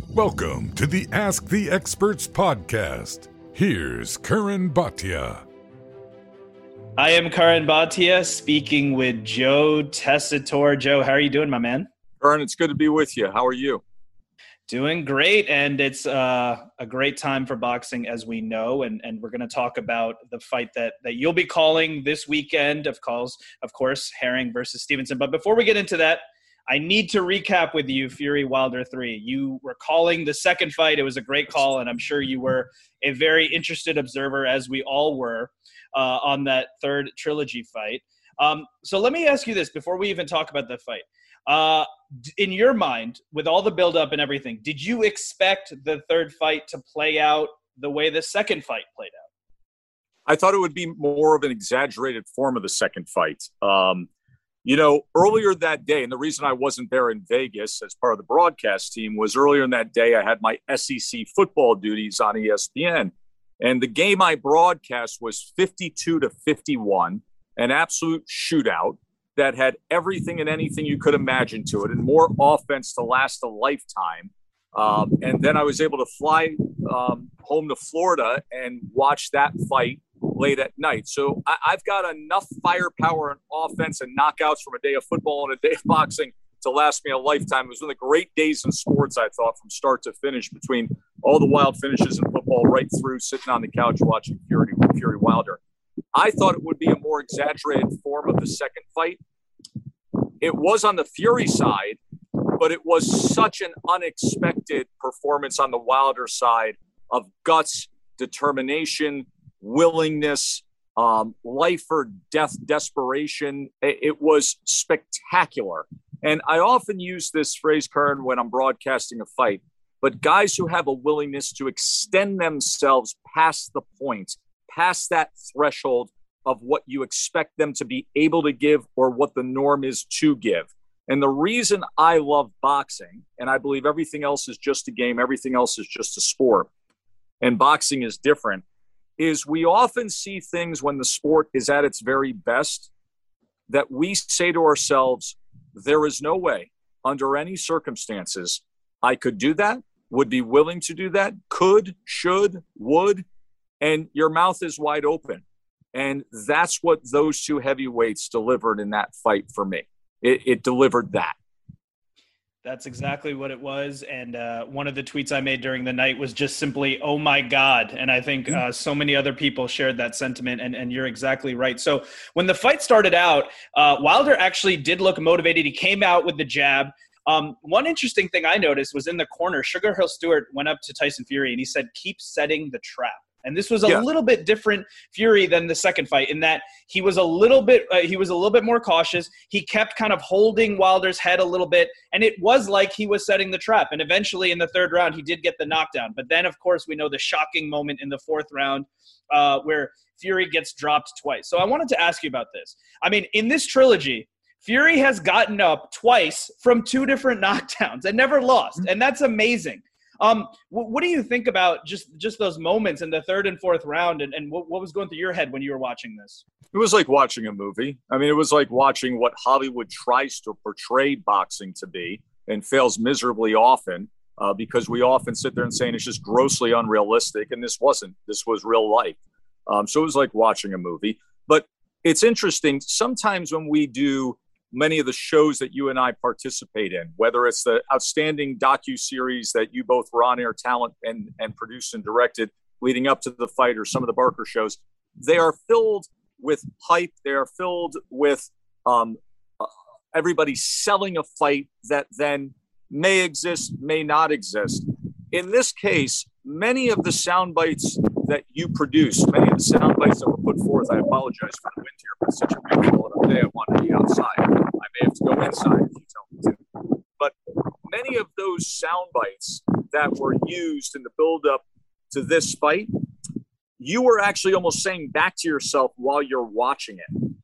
Welcome to the Ask the Experts podcast. Here's Karan Bhatia. I am Karan Bhatia speaking with Joe Tessitore. Joe, how are you doing, my man? Karan, it's good to be with you. How are you? Doing great, and it's uh, a great time for boxing, as we know, and, and we're going to talk about the fight that, that you'll be calling this weekend. Of calls, of course, Herring versus Stevenson. But before we get into that, I need to recap with you Fury Wilder 3. You were calling the second fight. It was a great call, and I'm sure you were a very interested observer, as we all were, uh, on that third trilogy fight. Um, so let me ask you this before we even talk about the fight. Uh, in your mind, with all the buildup and everything, did you expect the third fight to play out the way the second fight played out? I thought it would be more of an exaggerated form of the second fight. Um, you know, earlier that day, and the reason I wasn't there in Vegas as part of the broadcast team was earlier in that day, I had my SEC football duties on ESPN. And the game I broadcast was 52 to 51, an absolute shootout that had everything and anything you could imagine to it, and more offense to last a lifetime. Um, and then I was able to fly um, home to Florida and watch that fight late at night. So I, have got enough firepower and offense and knockouts from a day of football and a day of boxing to last me a lifetime. It was one of the great days in sports, I thought, from start to finish, between all the wild finishes in football right through sitting on the couch watching Fury, Fury Wilder. I thought it would be a more exaggerated form of the second fight. It was on the Fury side, but it was such an unexpected performance on the Wilder side of guts, determination, willingness, um, life or death desperation. It, was spectacular. And I often use this phrase, Karan, when I'm broadcasting a fight. But guys who have a willingness to extend themselves past the point, past that threshold of what you expect them to be able to give or what the norm is to give. And the reason I love boxing, and I believe everything else is just a game, everything else is just a sport, and boxing is different, is we often see things when the sport is at its very best that we say to ourselves, there is no way under any circumstances I could do that, would be willing to do that, could, should, would, and your mouth is wide open. And that's what those two heavyweights delivered in that fight for me. It, it delivered that. That's exactly what it was. And uh, one of the tweets I made during the night was just simply, oh my God. And I think mm-hmm. uh, so many other people shared that sentiment. And, and you're exactly right. So when the fight started out, uh, Wilder actually did look motivated. He came out with the jab. Um, one interesting thing I noticed was in the corner, Sugar Hill Steward went up to Tyson Fury and he said, keep setting the trap. And this was a yeah. little bit different Fury than the second fight in that he was a little bit uh, he was a little bit more cautious. He kept kind of holding Wilder's head a little bit, and it was like he was setting the trap. And eventually, in the third round, he did get the knockdown. But then, of course, we know the shocking moment in the fourth round uh, where Fury gets dropped twice. So I wanted to ask you about this. I mean, in this trilogy, Fury has gotten up twice from two different knockdowns and never lost, mm-hmm. and that's amazing. Um, what, what, do you think about just just those moments in the third and fourth round, and, and what, what was going through your head when you were watching this? It was like watching a movie. I mean, it was like watching what Hollywood tries to portray boxing to be and fails miserably often. Uh, because we often sit there and saying it's just grossly unrealistic, and this wasn't. This was real life. Um, so it was like watching a movie. But it's interesting. Sometimes when we do many of the shows that you and I participate in, whether it's the outstanding docu series that you both were on air talent and, and produced and directed leading up to the fight, or some of the Barker shows, they are filled with hype. They are filled with um, uh, everybody selling a fight that then may exist, may not exist. In this case, many of the sound bites that you produce, many of the sound bites that were put forth, I apologize for the wind here, but it's such a beautiful day. I want to be outside. I may have to go inside if you tell me to. But many of those sound bites that were used in the build-up to this fight, you were actually almost saying back to yourself while you're watching it.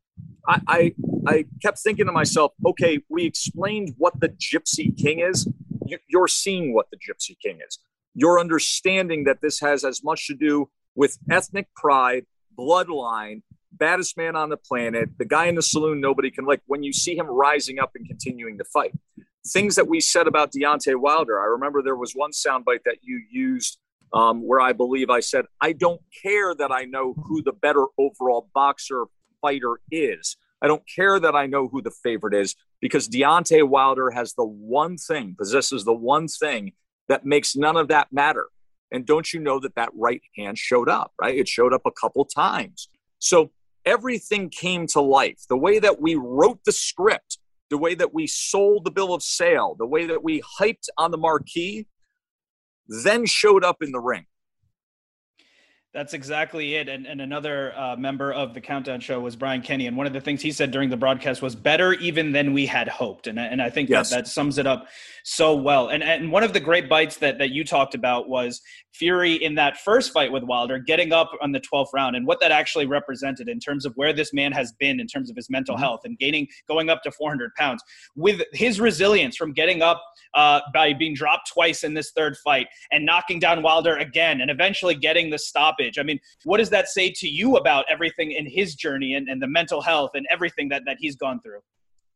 I, I, I kept thinking to myself, okay, we explained what the Gypsy King is. You're seeing what the Gypsy King is. You're understanding that this has as much to do with ethnic pride, bloodline, baddest man on the planet, the guy in the saloon nobody can like when you see him rising up and continuing to fight. things that we said about Deontay Wilder. I remember there was one soundbite that you used um, where I believe I said, I don't care that I know who the better overall boxer fighter is. I don't care that I know who the favorite is because Deontay Wilder has the one thing, possesses the one thing that makes none of that matter. And don't you know that that right hand showed up, right? It showed up a couple times. So everything came to life. The way that we wrote the script, the way that we sold the bill of sale, the way that we hyped on the marquee, then showed up in the ring. That's exactly it. And, and another uh, member of the Countdown Show was Brian Kenny. And one of the things he said during the broadcast was better even than we had hoped. And, and I think yes. that, that sums it up so well. And, and one of the great bites that, that you talked about was Fury in that first fight with Wilder getting up on the 12th round and what that actually represented in terms of where this man has been in terms of his mental mm-hmm. health and gaining, going up to 400 pounds. With his resilience from getting up uh, by being dropped twice in this third fight and knocking down Wilder again and eventually getting the stoppage. I mean, what does that say to you about everything in his journey and, and the mental health and everything that, that he's gone through?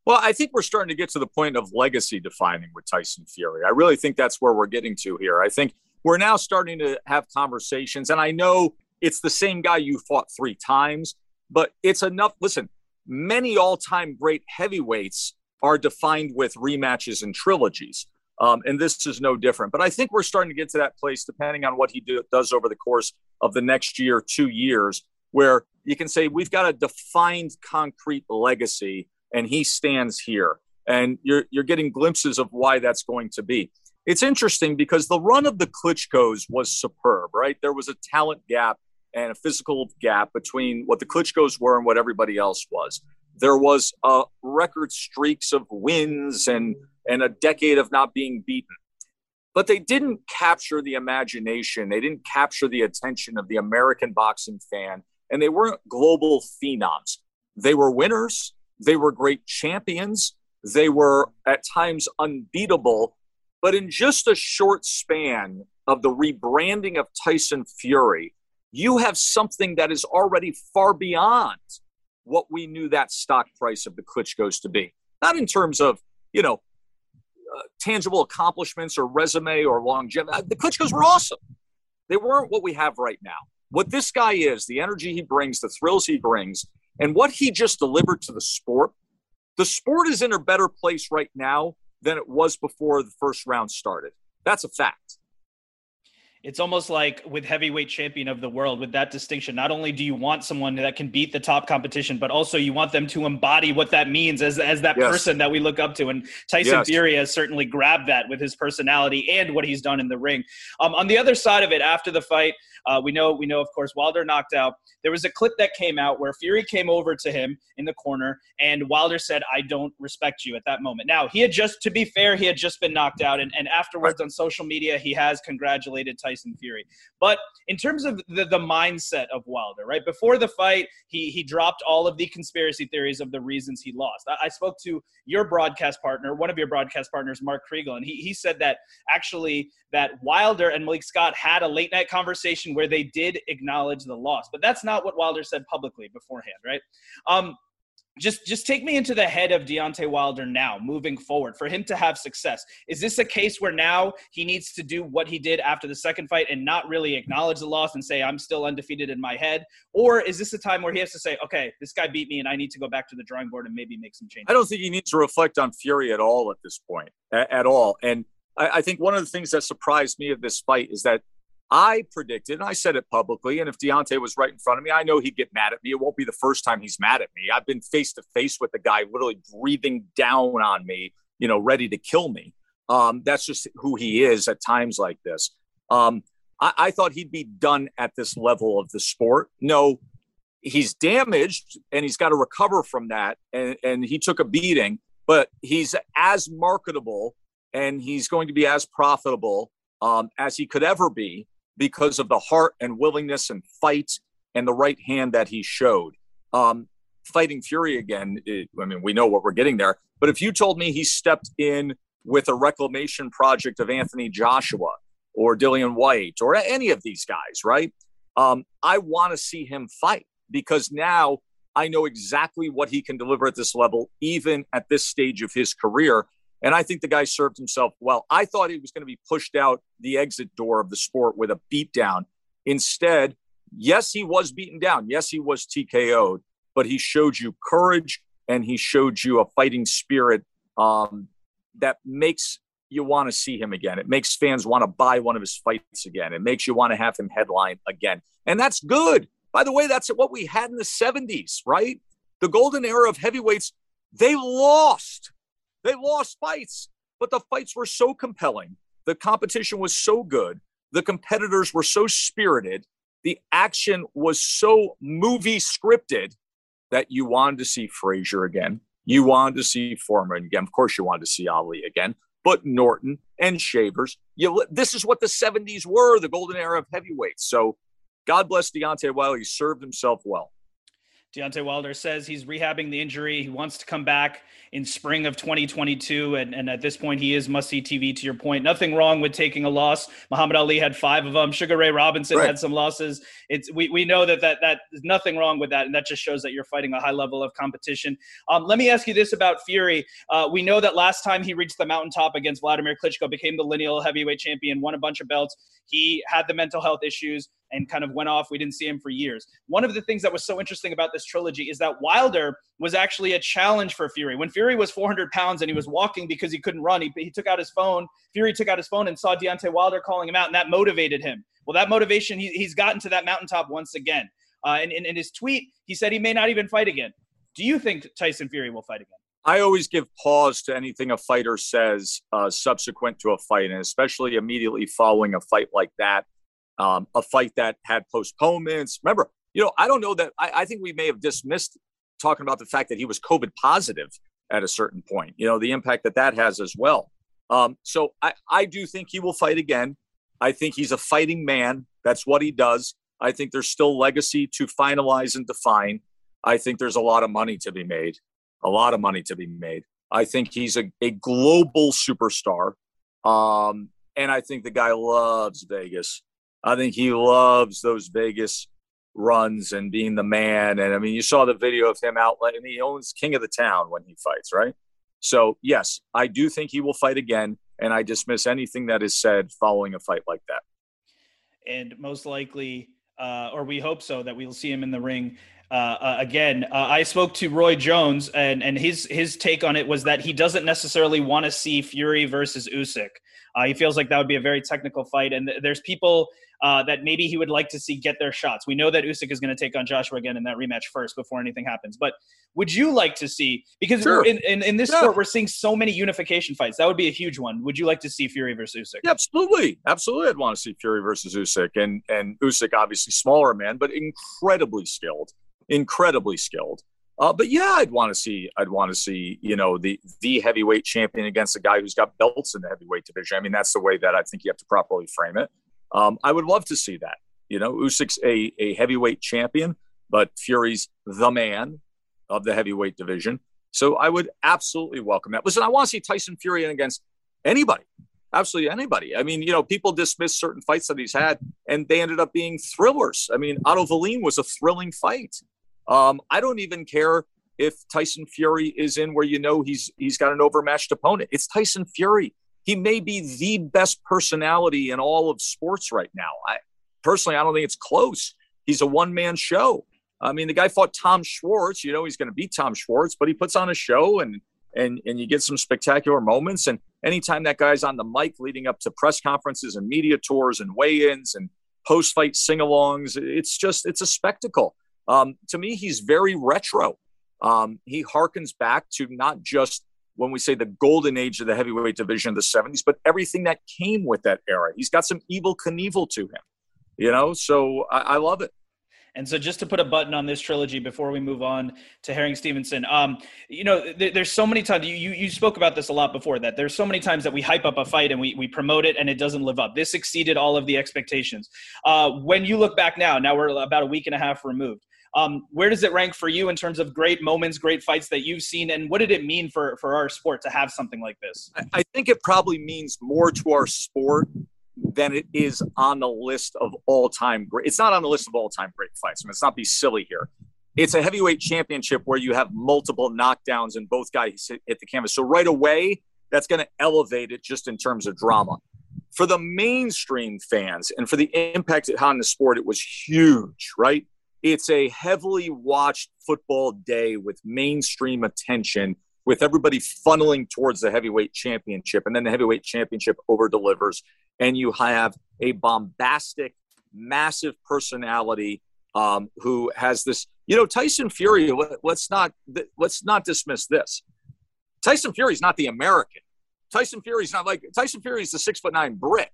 Well, I think we're starting to get to the point of legacy defining with Tyson Fury. I really think that's where we're getting to here. I think we're now starting to have conversations, and I know it's the same guy you fought three times, but it's enough. Listen, many all time great heavyweights are defined with rematches and trilogies. Um, and this is no different. But I think we're starting to get to that place, depending on what he do, does over the course of the next year, two years, where you can say we've got a defined, concrete legacy, and he stands here. And you're, you're getting glimpses of why that's going to be. It's interesting because the run of the Klitschko's was superb, right? There was a talent gap and a physical gap between what the Klitschko's were and what everybody else was. There was a record streaks of wins and and a decade of not being beaten. But they didn't capture the imagination. They didn't capture the attention of the American boxing fan, and they weren't global phenoms. They were winners. They were great champions. They were at times unbeatable. But in just a short span of the rebranding of Tyson Fury, you have something that is already far beyond what we knew that stock price of the Klitschko's to be. Not in terms of, you know, uh, tangible accomplishments or resume or longevity. Uh, the Klitschko's were awesome. They weren't what we have right now. What this guy is, the energy he brings, the thrills he brings, and what he just delivered to the sport, the sport is in a better place right now than it was before the first round started. That's a fact it's almost like with heavyweight champion of the world with that distinction not only do you want someone that can beat the top competition but also you want them to embody what that means as, as that yes. person that we look up to. And tyson yes. fury has certainly grabbed that with his personality and what he's done in the ring. Um, on the other side of it after the fight uh, we know we know of course wilder knocked out. There was a clip that came out where fury came over to him in the corner and wilder said i don't respect you at that moment. Now he had just to be fair he had just been knocked out. And, and afterwards on social media he has congratulated tyson Tyson Fury. But in terms of the, the mindset of Wilder, right before the fight, he he dropped all of the conspiracy theories of the reasons he lost. I, I spoke to your broadcast partner, one of your broadcast partners, Mark Kriegel, and he he said that actually that Wilder and Malik Scott had a late night conversation where they did acknowledge the loss, but that's not what Wilder said publicly beforehand, right? Um, just just take me into the head of Deontay Wilder now, moving forward, for him to have success. Is this a case where now he needs to do what he did after the second fight and not really acknowledge the loss and say I'm still undefeated in my head, or is this a time where he has to say, okay, this guy beat me and I need to go back to the drawing board and maybe make some changes? I don't think he needs to reflect on Fury at all at this point, at, all. And I, I think one of the things that surprised me of this fight is that I predicted, and I said it publicly, and if Deontay was right in front of me, I know he'd get mad at me. It won't be the first time he's mad at me. I've been face to face with the guy literally breathing down on me, you know, ready to kill me. Um, that's just who he is at times like this. Um, I, I thought he'd be done at this level of the sport. No, he's damaged and he's got to recover from that. And, and he took a beating, but he's as marketable and he's going to be as profitable um, as he could ever be because of the heart and willingness and fight and the right hand that he showed. Um, fighting Fury again, it, I mean, we know what we're getting there. But if you told me he stepped in with a reclamation project of Anthony Joshua or Dillian Whyte or any of these guys, right? Um, I want to see him fight because now I know exactly what he can deliver at this level, even at this stage of his career. And I think the guy served himself well. I thought he was going to be pushed out the exit door of the sport with a beatdown. Instead, yes, he was beaten down. Yes, he was TKO'd, but he showed you courage and he showed you a fighting spirit um, that makes you want to see him again. It makes fans want to buy one of his fights again. It makes you want to have him headline again. And that's good. By the way, that's what we had in the 70s, right? The golden era of heavyweights, they lost. They lost fights, but the fights were so compelling. The competition was so good. The competitors were so spirited. The action was so movie scripted that you wanted to see Frazier again. You wanted to see Foreman again. Of course, you wanted to see Ali again, but Norton and Shavers. You, this is what the 70s were, the golden era of heavyweights. So God bless Deontay Wilder. He served himself well. Deontay Wilder says he's rehabbing the injury. He wants to come back in spring of 2022. And, and at this point, he is must see TV to your point. Nothing wrong with taking a loss. Muhammad Ali had five of them. Sugar Ray Robinson right. had some losses. It's we, we know that, that that there's nothing wrong with that. And that just shows that you're fighting a high level of competition. Um, let me ask you this about Fury. Uh, we know that last time he reached the mountaintop against Vladimir Klitschko, became the lineal heavyweight champion, won a bunch of belts. He had the mental health issues and kind of went off. We didn't see him for years. One of the things that was so interesting about this trilogy is that Wilder was actually a challenge for Fury. When Fury was 400 pounds and he was walking because he couldn't run, he, he took out his phone. Fury took out his phone and saw Deontay Wilder calling him out, and that motivated him. Well, that motivation, he, he's gotten to that mountaintop once again. Uh, and in his tweet, he said he may not even fight again. Do you think Tyson Fury will fight again? I always give pause to anything a fighter says uh, subsequent to a fight, and especially immediately following a fight like that um, a fight that had postponements. Remember, you know, I don't know that I, I, think we may have dismissed talking about the fact that he was COVID positive at a certain point, you know, the impact that that has as well. Um, so I, I do think he will fight again. I think he's a fighting man. That's what he does. I think there's still legacy to finalize and define. I think there's a lot of money to be made, a lot of money to be made. I think he's a, a global superstar. Um, and I think the guy loves Vegas. I think he loves those Vegas runs and being the man. And I mean, you saw the video of him out, and he owns king of the town when he fights, right? So, yes, I do think he will fight again. And I dismiss anything that is said following a fight like that. And most likely, uh, or we hope so, that we'll see him in the ring uh, uh, again, uh, I spoke to Roy Jones, and and his his take on it was that he doesn't necessarily want to see Fury versus Usyk. Uh, he feels like that would be a very technical fight, and th- there's people uh, that maybe he would like to see get their shots. We know that Usyk is going to take on Joshua again in that rematch first before anything happens. But would you like to see because sure. in, in, in, this yeah. sport we're seeing so many unification fights? That would be a huge one. Would you like to see Fury versus Usyk? Yeah, absolutely, absolutely. I'd want to see Fury versus Usyk, and and Usyk obviously smaller man, but incredibly skilled incredibly skilled. Uh, but yeah, I'd want to see. I'd want to see you know the the heavyweight champion against a guy who's got belts in the heavyweight division. I mean, that's the way that I think you have to properly frame it. Um, I would love to see that. You know, Usyk's a a heavyweight champion, but Fury's the man of the heavyweight division. So I would absolutely welcome that. Listen, I want to see Tyson Fury against anybody, absolutely anybody. I mean, you know, people dismiss certain fights that he's had, and they ended up being thrillers. I mean, Otto Wallin was a thrilling fight. Um, I don't even care if Tyson Fury is in where you know he's he's got an overmatched opponent. It's Tyson Fury. He may be the best personality in all of sports right now. I personally, I don't think it's close. He's a one man show. I mean, the guy fought Tom Schwarz. You know, he's going to beat Tom Schwarz, but he puts on a show and and and you get some spectacular moments. And anytime that guy's on the mic, leading up to press conferences and media tours and weigh-ins and post-fight sing-alongs, it's just it's a spectacle. Um, to me, he's very retro. Um, he harkens back to not just when we say the golden age of the heavyweight division of the 70s, but everything that came with that era. He's got some Evel Knievel to him, you know, so I, I love it. And so, just to put a button on this trilogy before we move on to Herring Stevenson, um, you know, th- there's so many times you, you, you spoke about this a lot before that there's so many times that we hype up a fight and we we promote it and it doesn't live up. This exceeded all of the expectations. Uh, when you look back now, now we're about a week and a half removed. Um, where does it rank for you in terms of great moments, great fights that you've seen, and what did it mean for for our sport to have something like this? I think it probably means more to our sport than it is on the list of all time great. It's not on the list of all time great fights. I mean, let's not be silly here. It's a heavyweight championship where you have multiple knockdowns and both guys hit the canvas. So right away, that's going to elevate it just in terms of drama. For the mainstream fans and for the impact it had on the sport, it was huge, right? It's a heavily watched football day with mainstream attention, with everybody funneling towards the heavyweight championship. And then the heavyweight championship over delivers. And you have a bombastic, massive personality um, who has this. You know, Tyson Fury. Let's not let's not dismiss this. Tyson Fury is not the American. Tyson Fury is not like Tyson Fury is the six foot nine Brit.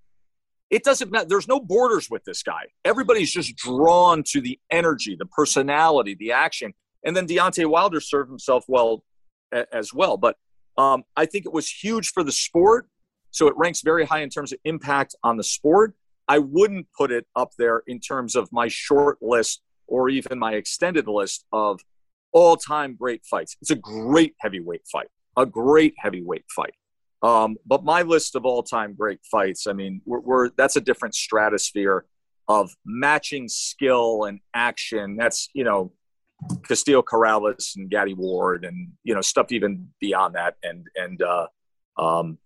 It doesn't matter. There's no borders with this guy. Everybody's just drawn to the energy, the personality, the action. And then Deontay Wilder served himself well as well. But um, I think it was huge for the sport. So it ranks very high in terms of impact on the sport. I wouldn't put it up there in terms of my short list or even my extended list of all time great fights. It's a great heavyweight fight, a great heavyweight fight. Um, but my list of all time great fights, I mean, we're, we're, that's a different stratosphere of matching skill and action. That's, you know, Castillo Corrales and Gatti Ward and, you know, stuff even beyond that. And, and, uh, um,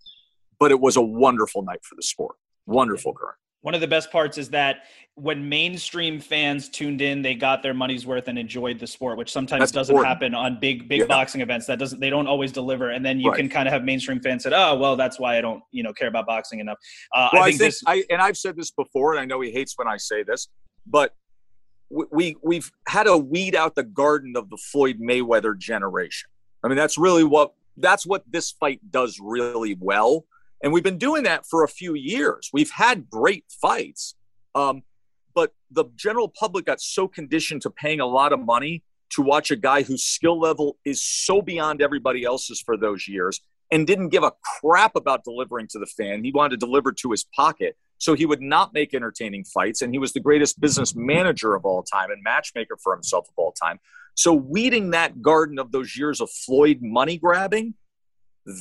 but it was a wonderful night for the sport. Wonderful, Karan one of the best parts is that when mainstream fans tuned in, they got their money's worth and enjoyed the sport, which sometimes That's doesn't important. happen on big big yeah. boxing events. That doesn't they don't always deliver, and then you right. can kind of have mainstream fans said, "Oh, well, that's why I don't you know care about boxing enough." Uh, well, I think, I think this, I, and I've said this before, and I know he hates when I say this, but we we've had to weed out the garden of the Floyd Mayweather generation. I mean, that's really what that's what this fight does really well and we've been doing that for a few years. We've had great fights. Um, but the general public got so conditioned to paying a lot of money to watch a guy whose skill level is so beyond everybody else's for those years and didn't give a crap about delivering to the fan. He wanted to deliver to his pocket. So he would not make entertaining fights. And he was the greatest business manager of all time and matchmaker for himself of all time. So weeding that garden of those years of Floyd money grabbing,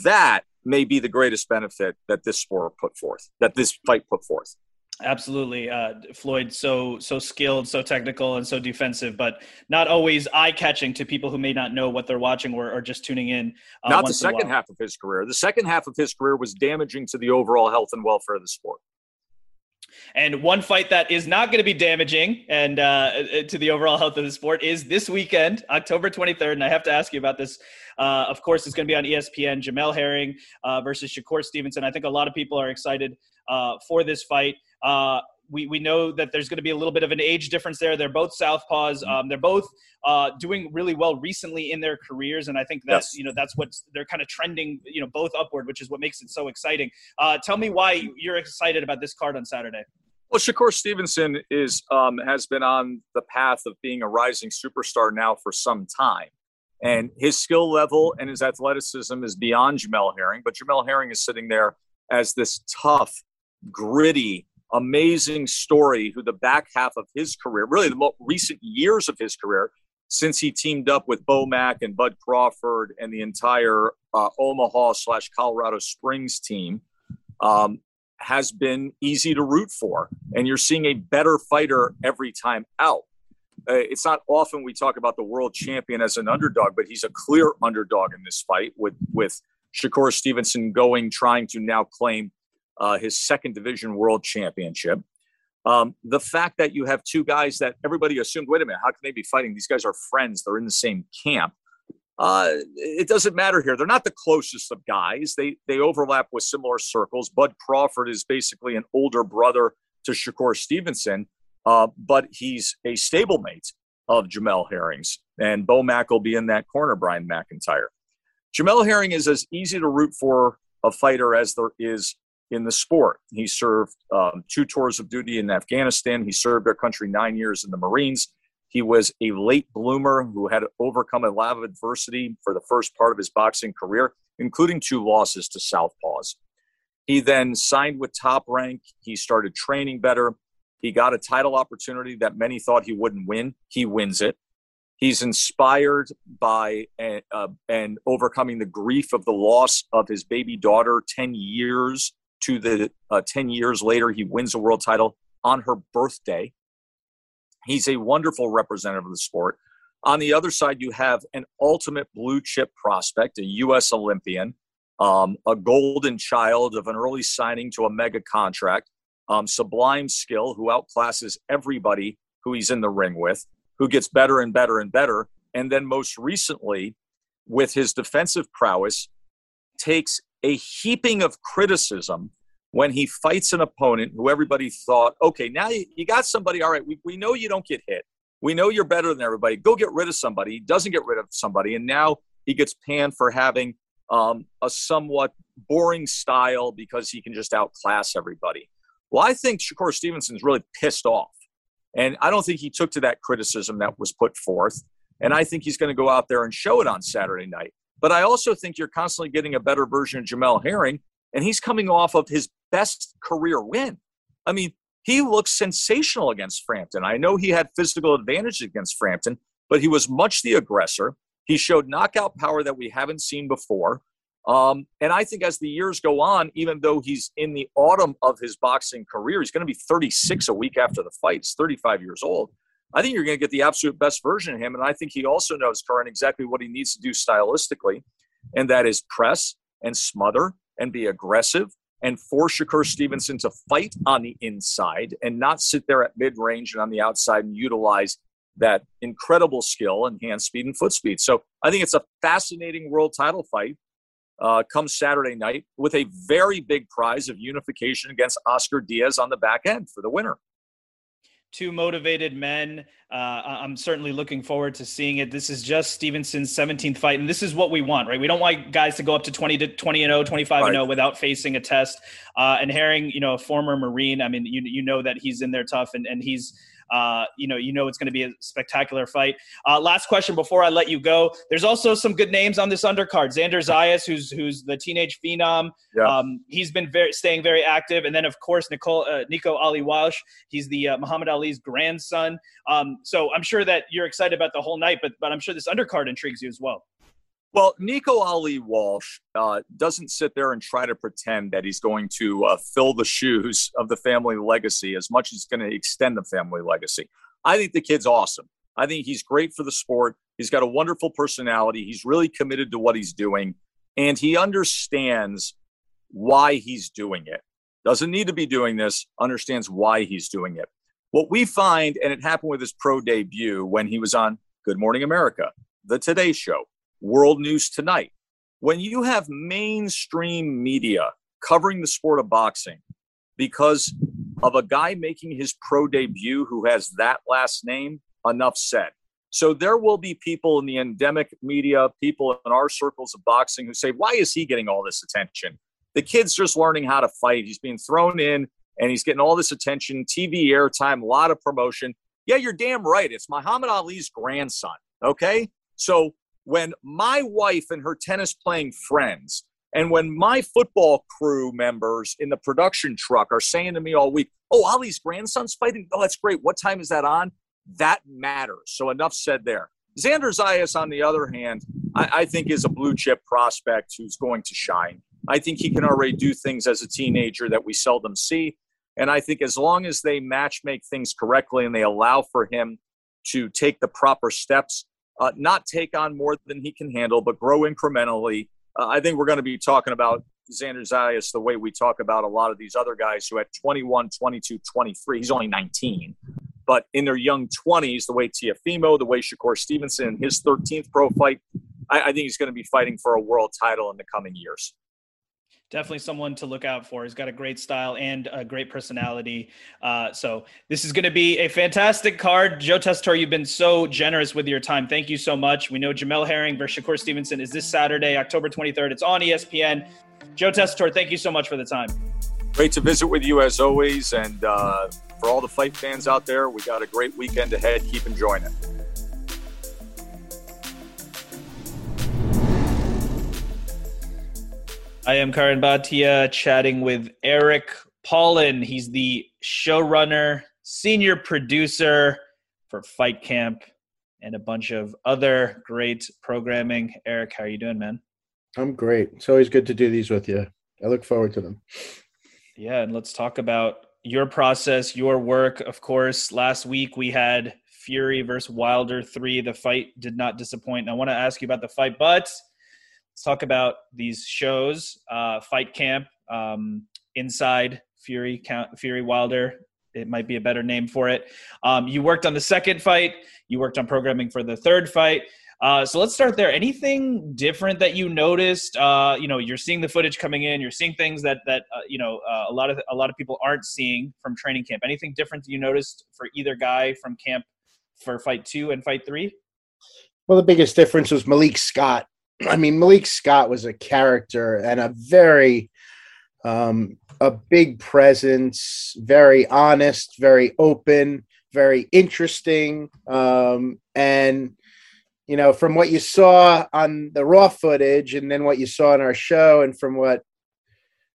that may be the greatest benefit that this sport put forth, that this fight put forth. Absolutely, uh, Floyd. So so skilled, so technical, and so defensive, but not always eye catching to people who may not know what they're watching or, or just tuning in. Uh, not the second half of his career. The second half of his career was damaging to the overall health and welfare of the sport. And one fight that is not going to be damaging and uh, to the overall health of the sport is this weekend, October 23rd. And I have to ask you about this. Uh, of course, it's going to be on ESPN. Jamel Herring uh, versus Shakur Stevenson. I think a lot of people are excited uh, for this fight. Uh, we, we know that there's going to be a little bit of an age difference there. They're both southpaws. Mm-hmm. Um, they're both uh, doing really well recently in their careers, and I think that's yes. you know that's what they're kind of trending you know both upward, which is what makes it so exciting. Uh, tell me why you're excited about this card on Saturday. Well, Shakur Stevenson is um, has been on the path of being a rising superstar now for some time, and his skill level and his athleticism is beyond Jamel Herring. But Jamel Herring is sitting there as this tough, gritty, amazing story. Who the back half of his career, really the most recent years of his career, since he teamed up with Bo Mack and Bud Crawford and the entire uh, Omaha slash Colorado Springs team. Um, has been easy to root for. And you're seeing a better fighter every time out. Uh, it's not often we talk about the world champion as an underdog, but he's a clear underdog in this fight with, with Shakur Stevenson going, trying to now claim uh, his second division world championship. Um, the fact that you have two guys that everybody assumed, wait a minute, how can they be fighting? These guys are friends. They're in the same camp. Uh, it doesn't matter here. They're not the closest of guys. They they overlap with similar circles. Bud Crawford is basically an older brother to Shakur Stevenson, uh, but he's a stablemate of Jamel Herring's, and Bo Mack will be in that corner. Brian McIntyre. Jamel Herring is as easy to root for a fighter as there is in the sport. He served um, two tours of duty in Afghanistan. He served our country nine years in the Marines. He was a late bloomer who had to overcome a lot of adversity for the first part of his boxing career, including two losses to Southpaws. He then signed with Top Rank. He started training better. He got a title opportunity that many thought he wouldn't win. He wins it. He's inspired by uh, and overcoming the grief of the loss of his baby daughter 10 years to the uh, 10 years later. He wins a world title on her birthday. He's a wonderful representative of the sport. On the other side, you have an ultimate blue chip prospect, a U.S. Olympian, um, a golden child of an early signing to a mega contract, um, sublime skill who outclasses everybody who he's in the ring with, who gets better and better and better. And then most recently, with his defensive prowess, takes a heaping of criticism when he fights an opponent who everybody thought, okay, now you, got somebody, all right, we, we know you don't get hit. We know you're better than everybody. Go get rid of somebody. He doesn't get rid of somebody. And now he gets panned for having um, a somewhat boring style because he can just outclass everybody. Well, I think Shakur Stevenson's really pissed off. And I don't think he took to that criticism that was put forth. And I think he's going to go out there and show it on Saturday night. But I also think you're constantly getting a better version of Jamel Herring, and he's coming off of his best career win. I mean, he looks sensational against Frampton. I know he had physical advantage against Frampton, but he was much the aggressor. He showed knockout power that we haven't seen before. Um, and I think as the years go on, even though he's in the autumn of his boxing career, he's going to be 36 a week after the fight. He's 35 years old. I think you're going to get the absolute best version of him. And I think he also knows, Karan, exactly what he needs to do stylistically, and that is press and smother and be aggressive and force Shakur Stevenson to fight on the inside and not sit there at mid range and on the outside and utilize that incredible skill and hand speed and foot speed. So I think it's a fascinating world title fight. Uh, comes Saturday night with a very big prize of unification against Oscar Valdez on the back end for the winner two motivated men. Uh, I'm certainly looking forward to seeing it. This is just Stevenson's 17th fight, and this is what we want, right? We don't want guys to go up to 20 to 20 and 0, 25 and 0 without facing a test. Uh, and Herring, you know, a former Marine. I mean, you you know that he's in there tough, and and he's uh, you know, you know it's going to be a spectacular fight. Uh, last question before I let you go. There's also some good names on this undercard. Xander Zayas, who's who's the teenage phenom. Yeah. Um, he's been very staying very active, and then of course Nicole, uh, Nico Ali Walsh. He's the uh, Muhammad Ali's grandson. Um, so I'm sure that you're excited about the whole night, but but I'm sure this undercard intrigues you as well. Well, Nico Ali Walsh uh, doesn't sit there and try to pretend that he's going to uh, fill the shoes of the family legacy as much as he's going to extend the family legacy. I think the kid's awesome. I think he's great for the sport. He's got a wonderful personality. He's really committed to what he's doing, and he understands why he's doing it. Doesn't need to be doing this, understands why he's doing it. What we find, and it happened with his pro debut when he was on Good Morning America, The Today Show, World News Tonight. When you have mainstream media covering the sport of boxing because of a guy making his pro debut who has that last name, enough said. So there will be people in the endemic media, people in our circles of boxing who say, why is he getting all this attention? The kid's just learning how to fight. He's being thrown in and he's getting all this attention, TV airtime, a lot of promotion. Yeah, you're damn right. It's Muhammad Ali's grandson. Okay. So when my wife and her tennis playing friends and when my football crew members in the production truck are saying to me all week, oh, Ali's grandson's fighting. Oh, that's great. What time is that on? That matters. So enough said there. Xander Zayas, on the other hand, I, I think is a blue chip prospect who's going to shine. I think he can already do things as a teenager that we seldom see. And I think as long as they match make things correctly and they allow for him to take the proper steps, uh, not take on more than he can handle, but grow incrementally. Uh, I think we're going to be talking about Xander Zayas the way we talk about a lot of these other guys who at 21, 22, 23, he's only 19, but in their young 20s, the way Teofimo, the way Shakur Stevenson, his 13th pro fight, I, I think he's going to be fighting for a world title in the coming years definitely someone to look out for. He's got a great style and a great personality. Uh, so this is going to be a fantastic card. Joe Tessitore, you've been so generous with your time. Thank you so much. We know Jamel Herring versus Shakur Stevenson is this Saturday, October 23rd. It's on ESPN. Joe Tessitore, thank you so much for the time. Great to visit with you as always. And uh, for all the fight fans out there, we got a great weekend ahead. Keep enjoying it. I am Karan Bhatia chatting with Eric Paulin. He's the showrunner, senior producer for Fight Camp and a bunch of other great programming. Eric, how are you doing, man? I'm great. It's always good to do these with you. I look forward to them. Yeah, and let's talk about your process, your work. Of course, last week we had Fury versus Wilder 3. The fight did not disappoint. And I want to ask you about the fight, but let's talk about these shows. Uh, Fight Camp, um, Inside Fury, Count, Fury Wilder. It might be a better name for it. Um, you worked on the second fight. You worked on programming for the third fight. Uh, so let's start there. Anything different that you noticed? Uh, you know, you're seeing the footage coming in. You're seeing things that that uh, you know uh, a lot of a lot of people aren't seeing from training camp. Anything different you noticed for either guy from camp for fight two and fight three? Well, the biggest difference was Malik Scott. I mean, Malik Scott was a character and a very um, a big presence, very honest, very open, very interesting, um, and you know, from what you saw on the raw footage and then what you saw in our show and from what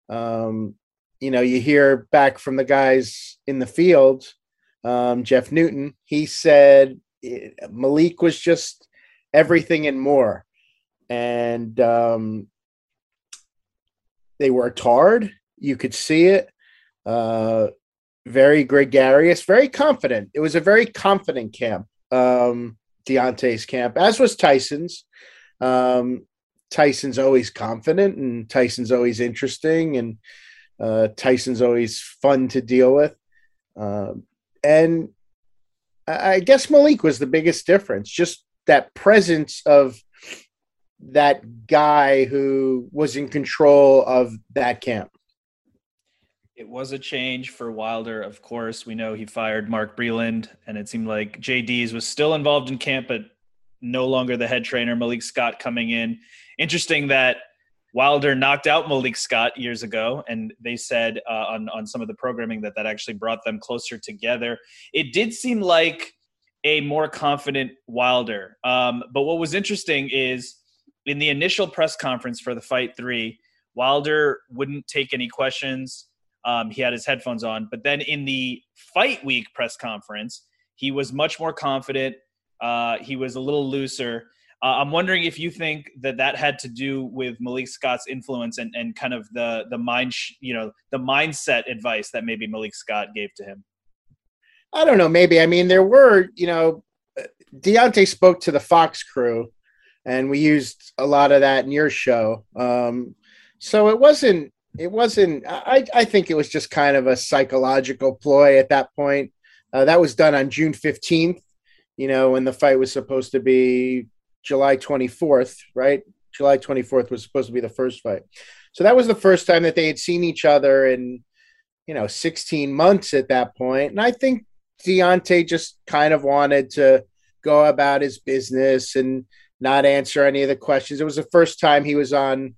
um, you know, you hear back from the guys in the field, um, Jeff Newton, he said Malik was just everything and more. And um, they worked hard. You could see it. Uh, very gregarious, very confident. It was a very confident camp. Um, Deontay's camp, as was Tyson's. Um, Tyson's always confident, and Tyson's always interesting, and uh, Tyson's always fun to deal with. Uh, and I guess Malik was the biggest difference, just that presence of that guy who was in control of that camp. It was a change for Wilder, of course. We know he fired Mark Breland, and it seemed like Jay Deas was still involved in camp, but no longer the head trainer. Malik Scott coming in. Interesting that Wilder knocked out Malik Scott years ago, and they said uh, on on some of the programming that that actually brought them closer together. It did seem like a more confident Wilder. Um, but what was interesting is in the initial press conference for the fight three, Wilder wouldn't take any questions. Um, he had his headphones on. But then in the fight week press conference, he was much more confident. Uh, he was a little looser. Uh, I'm wondering if you think that that had to do with Malik Scott's influence and, and kind of the the mind sh- you know the mindset advice that maybe Malik Scott gave to him. I don't know. Maybe I mean there were you know Deontay spoke to the Fox crew, and we used a lot of that in your show. Um, so it wasn't it wasn't I, I think it was just kind of a psychological ploy at that point. Uh, that was done on june 15th you know when the fight was supposed to be july 24th right? July 24th was supposed to be the first fight. So that was the first time that they had seen each other in you know 16 months at that point. And i think Deontay just kind of wanted to go about his business and not answer any of the questions it was the first time he was on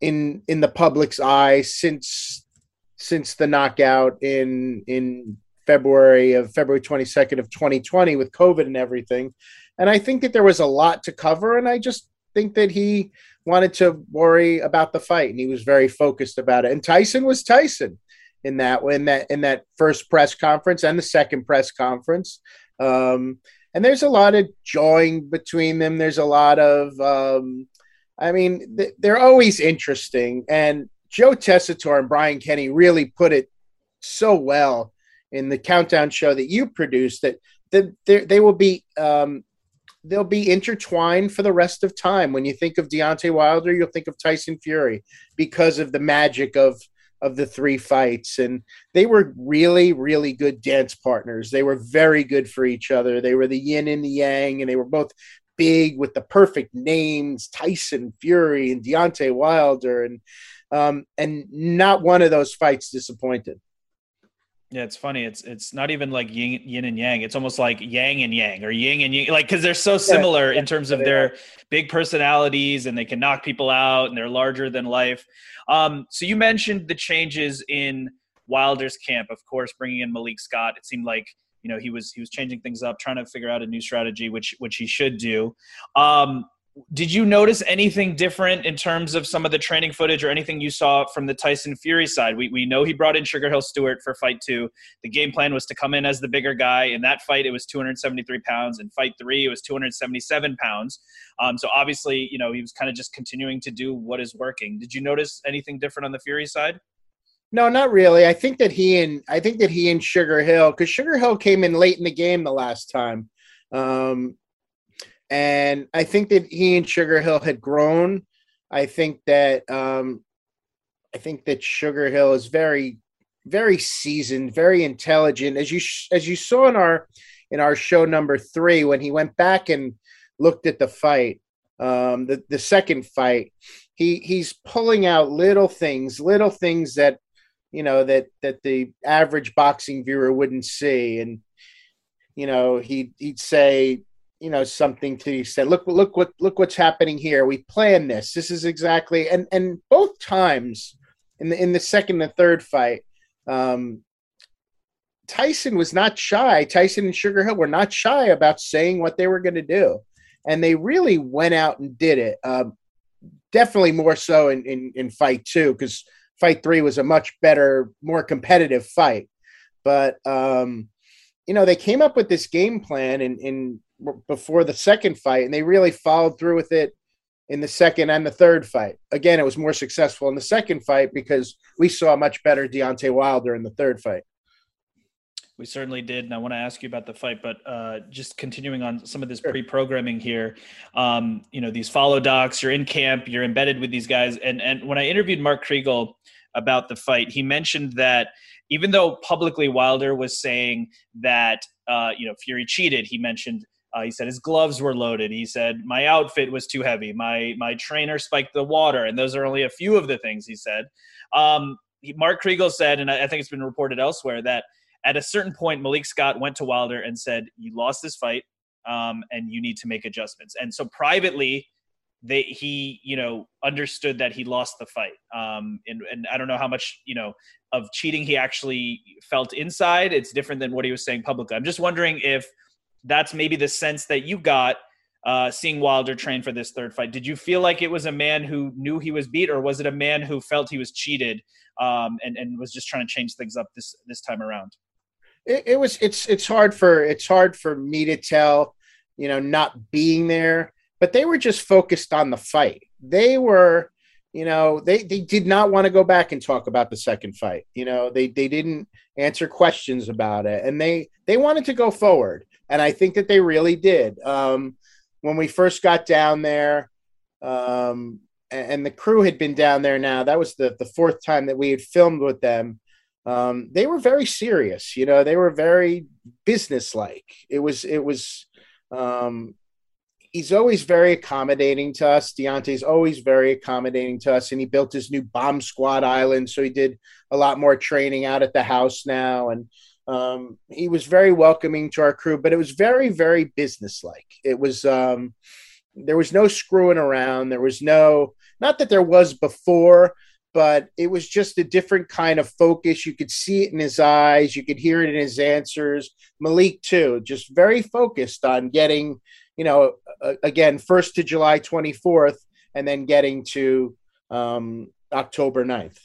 in in the public's eye since since the knockout in in February of February 22nd of 2020 with COVID and everything. And I think that there was a lot to cover and I just think that he wanted to worry about the fight and he was very focused about it. And Tyson was Tyson in that in that in that first press conference and the second press conference. Um, and there's a lot of jawing between them. There's a lot of um, I mean, they're always interesting. And Joe Tessitore and Brian Kenny really put it so well in the countdown show that you produced that they, they will be um, they'll be intertwined for the rest of time. When you think of Deontay Wilder, you'll think of Tyson Fury because of the magic of of the three fights. And they were really, really good dance partners. They were very good for each other. They were the yin and the yang, and they were both big with the perfect names Tyson Fury and Deontay Wilder and um, and not one of those fights disappointed. Yeah, it's funny. It's it's not even like yin, yin and yang. It's almost like yang and yang or yin and yang, like because they're so similar yeah, in terms of their big personalities and they can knock people out and they're larger than life. Um, so you mentioned the changes in Wilder's camp, of course, bringing in Malik Scott. It seemed like you know he was he was changing things up trying to figure out a new strategy which which he should do um, did you notice anything different in terms of some of the training footage or anything you saw from the Tyson Fury side? We, we know he brought in Sugar Hill Steward for fight two. The game plan was to come in as the bigger guy. In that fight, it was 273 pounds. In fight three, it was 277 pounds. Um, so obviously, you know, he was kind of just continuing to do what is working. Did you notice anything different on the Fury side? No, not really. I think that he and I think that he and Sugar Hill, because Sugar Hill came in late in the game the last time, um, and I think that he and Sugar Hill had grown I think that um, I think that Sugar Hill is very, very seasoned, very intelligent. As you as you saw in our in our show number three, when he went back and looked at the fight, um, the the second fight, he he's pulling out little things, little things that you know that that the average boxing viewer wouldn't see, and you know he he'd say you know something to said look look what look what's happening here. We planned this. This is exactly and and both times in the in the second and third fight um tyson was not shy. Tyson and sugar hill were not shy about saying what they were going to do. And they really went out and did it um definitely more so in in, in fight two because fight three was a much better more competitive fight. But um you know they came up with this game plan in in before the second fight, and they really followed through with it in the second and the third fight. Again, it was more successful in the second fight because we saw much better Deontay Wilder in the third fight. We certainly did, and I want to ask you about the fight, but uh, just continuing on some of this sure. pre-programming here. Um, you know, these follow docs. You're in camp. You're embedded with these guys, and and when I interviewed Mark Kriegel about the fight, he mentioned that even though publicly Wilder was saying that uh, you know Fury cheated, he mentioned uh, he said his gloves were loaded. He said my outfit was too heavy. My my trainer spiked the water, and those are only a few of the things he said. Um, he, Mark Kriegel said, and I, I think it's been reported elsewhere that at a certain point Malik Scott went to Wilder and said, "You lost this fight, um, and you need to make adjustments." And so privately, they he you know understood that he lost the fight. Um, and and I don't know how much you know of cheating he actually felt inside. It's different than what he was saying publicly. I'm just wondering if that's maybe the sense that you got uh, seeing Wilder train for this third fight. Did you feel like it was a man who knew he was beat, or was it a man who felt he was cheated um, and and was just trying to change things up this this time around? It, it, was. It's it's hard for it's hard for me to tell. You know, not being there, but they were just focused on the fight. They were. You know, they, they did not want to go back and talk about the second fight. You know, they, they didn't answer questions about it, and they they wanted to go forward and I think that they really did. Um, when we first got down there, um, and the crew had been down there now, that was the, the fourth time that we had filmed with them. Um, they were very serious, you know, they were very businesslike. It was, it was, um, he's always very accommodating to us. Deontay's always very accommodating to us, and he built his new bomb squad island, so he did a lot more training out at the house now, and um, he was very welcoming to our crew, but it was very, very businesslike. It was um, there was no screwing around. There was no not that there was before, but it was just a different kind of focus. You could see it in his eyes. You could hear it in his answers. Malik too, just very focused on getting, you know, uh, again, first to July 24th, and then getting to um, October 9th.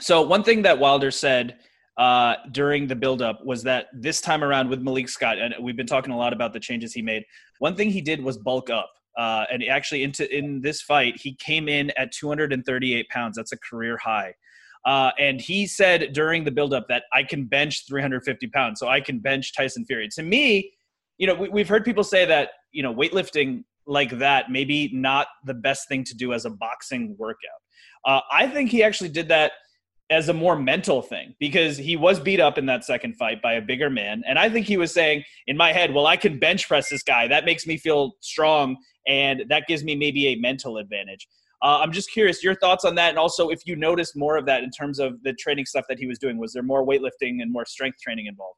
So one thing that Wilder said uh, during the buildup was that this time around with Malik Scott, and we've been talking a lot about the changes he made. One thing he did was bulk up. Uh, and actually, into in this fight, he came in at 238 pounds. That's a career high. Uh, and he said during the buildup that I can bench 350 pounds, so I can bench Tyson Fury. To me, you know, we, have heard people say that you know weightlifting like that maybe not the best thing to do as a boxing workout. Uh, I think he actually did that as a more mental thing because he was beat up in that second fight by a bigger man. And I think he was saying in my head, well, I can bench press this guy. That makes me feel strong. And that gives me maybe a mental advantage. Uh, I'm just curious your thoughts on that. And also, if you noticed more of that in terms of the training stuff that he was doing, was there more weightlifting and more strength training involved?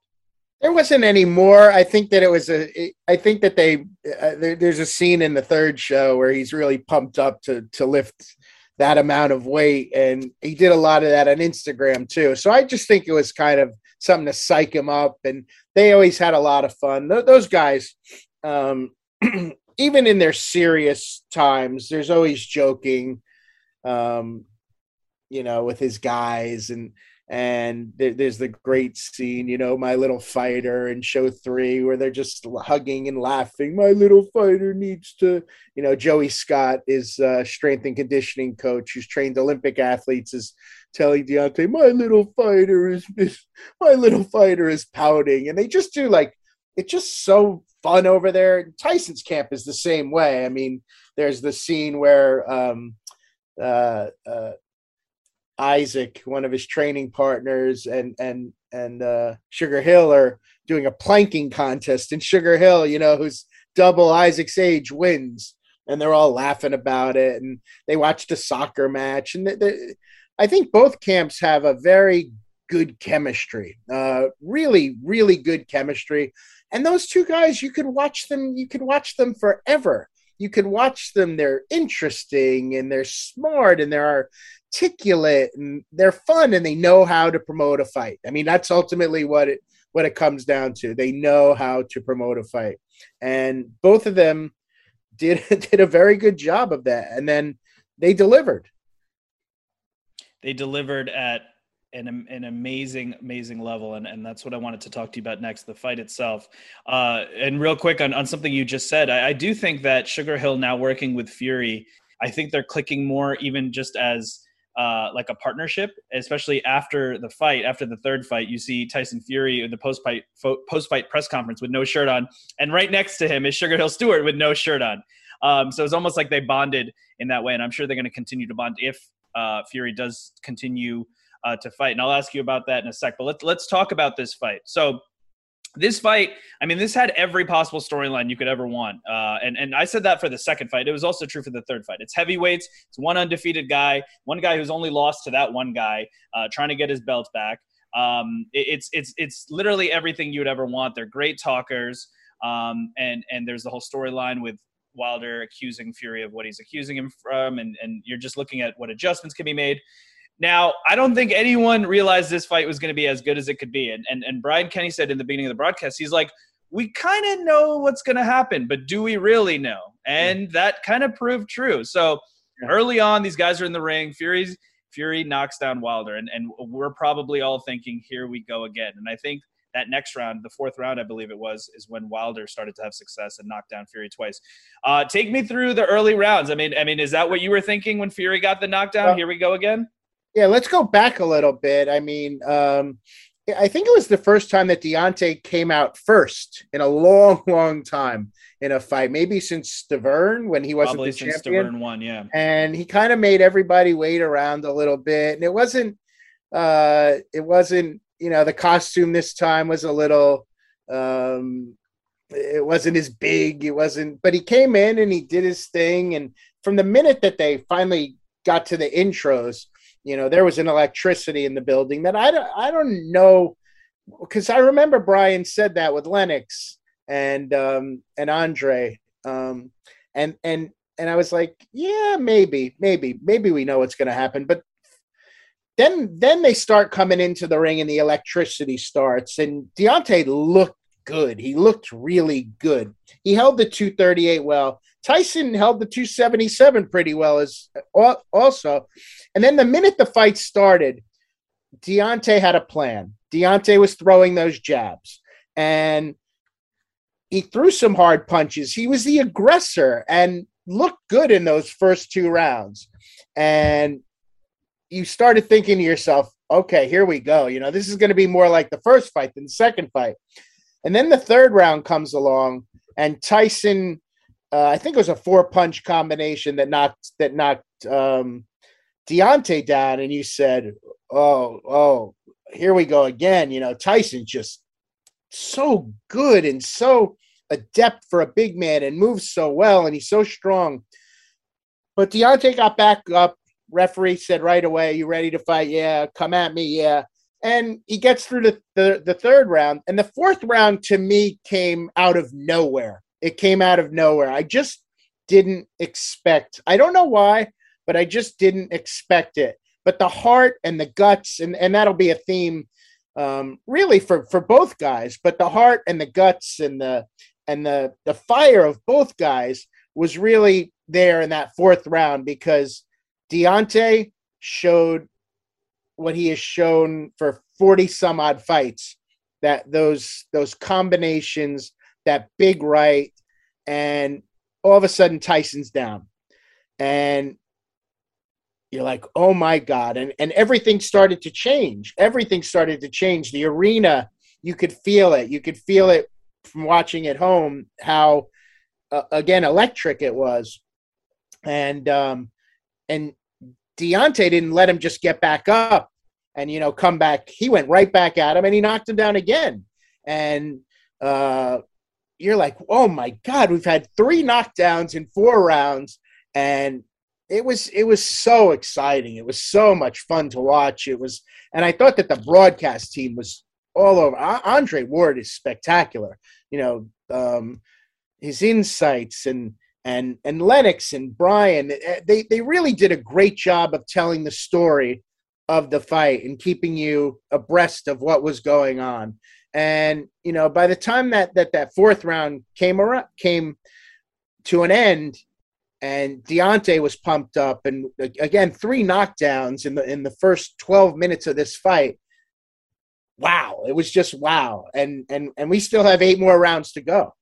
There wasn't any more. I think that it was a. I think that they. Uh, there, there's a scene in the third show where he's really pumped up to to lift that amount of weight. And he did a lot of that on Instagram too. So I just think it was kind of something to psych him up. And they always had a lot of fun. Th- those guys, um, even in their serious times, there's always joking, um, you know, with his guys and and there, there's the great scene you know my little fighter in show three where they're just hugging and laughing my little fighter needs to you know joey scott is uh, strength and conditioning coach who's trained olympic athletes is telling Deontay, my little fighter is, is my little fighter is pouting. And they just do like it's just so fun over there. Tyson's camp is the same way. I mean there's the scene where um uh, uh, Isaac, one of his training partners, and and and uh, Sugar Hill are doing a planking contest, and Sugar Hill, you know, who's double Isaac's age, wins, and they're all laughing about it, and they watched a soccer match, and they, they, I think both camps have a very good chemistry, uh, really, really good chemistry, and those two guys, you could watch them, you could watch them forever. You can watch them; they're interesting and they're smart and they're articulate and they're fun and they know how to promote a fight. I mean, that's ultimately what it what it comes down to. They know how to promote a fight. And both of them did did a very good job of that. And then they delivered. They delivered at an, an amazing, amazing level. And, and that's what I wanted to talk to you about next the fight itself. Uh, and real quick on, on something you just said, I, I do think that Sugar Hill now working with Fury, I think they're clicking more, even just as uh, like a partnership, especially after the fight, after the third fight. You see Tyson Fury in the post fight post fight press conference with no shirt on, and right next to him is Sugar Hill Steward with no shirt on. Um, so it's almost like they bonded in that way, and I'm sure they're going to continue to bond if uh, Fury does continue uh, to fight. And I'll ask you about that in a sec. But let's let's talk about this fight. So this fight, I mean, this had every possible storyline you could ever want. Uh, and, and I said that for the second fight. It was also true for the third fight. It's heavyweights. It's one undefeated guy, one guy who's only lost to that one guy, uh, trying to get his belt back. Um, it, it's, it's, it's literally everything you would ever want. They're great talkers. Um, and, and there's the whole storyline with Wilder accusing Fury of what he's accusing him from. And, and you're just looking at what adjustments can be made. Now, I don't think anyone realized this fight was going to be as good as it could be. And, and, and Brian Kenny said in the beginning of the broadcast, he's like, we kind of know what's going to happen, but do we really know? And that kind of proved true. So early on, these guys are in the ring. Fury's Fury knocks down Wilder, and, and we're probably all thinking, here we go again. And I think that next round, the fourth round, I believe it was, is when Wilder started to have success and knocked down Fury twice. Uh, take me through the early rounds. I mean, I mean, is that what you were thinking when Fury got the knockdown? Well, here we go again. Yeah, let's go back a little bit. I mean, um, I think it was the first time that Deontay came out first in a long, long time in a fight. Maybe since Stiverne when he wasn't Probably the since champion. Stiverne won, yeah. And he kind of made everybody wait around a little bit, and it wasn't. Uh, it wasn't. You know, the costume this time was a little. Um, it wasn't as big. It wasn't, but he came in and he did his thing. And from the minute that they finally got to the intros, you know, there was an electricity in the building that I don't, I don't know because I remember Brian said that with Lennox and um, and Andre, um, and and and I was like, yeah, maybe, maybe, maybe we know what's going to happen, but then then they start coming into the ring and the electricity starts, and Deontay looked good. He looked really good. He held the 238 well. Tyson held the 277 pretty well as also. And then the minute the fight started, Deontay had a plan. Deontay was throwing those jabs and he threw some hard punches. He was the aggressor and looked good in those first two rounds. And you started thinking to yourself, okay, here we go. You know, this is going to be more like the first fight than the second fight. And then the third round comes along and Tyson uh, I think it was a four punch combination that knocked that knocked um, Deontay down, and you said, "Oh, oh, here we go again." You know, Tyson just so good and so adept for a big man, and moves so well, and he's so strong. But Deontay got back up. Referee said right away, "You ready to fight? Yeah, come at me. Yeah." And he gets through the, the, the third round, and the fourth round to me came out of nowhere it came out of nowhere. I just didn't expect. I don't know why, but I just didn't expect it. But the heart and the guts, and, and that'll be a theme um, really for, for both guys, but the heart and the guts and the and the the fire of both guys was really there in that fourth round because Deontay showed what he has shown for 40 some odd fights that those those combinations that big right and all of a sudden Tyson's down. And you're like, oh my God. And and everything started to change. Everything started to change. The arena, you could feel it. You could feel it from watching at home how uh, again electric it was. And um and Deontay didn't let him just get back up and you know come back. He went right back at him and he knocked him down again. And uh, you're like, oh my god, we've had three knockdowns in four rounds, and it was it was so exciting. It was so much fun to watch. It was, and I thought that the broadcast team was all over. Andre Ward is spectacular. You know, um, his insights and and and Lennox and Brian, eh, they they really did a great job of telling the story of the fight and keeping you abreast of what was going on. And you know, by the time that that that fourth round came around, came to an end, and Deontay was pumped up, and again three knockdowns in the in the first twelve minutes of this fight. Wow, it was just wow, and and and we still have eight more rounds to go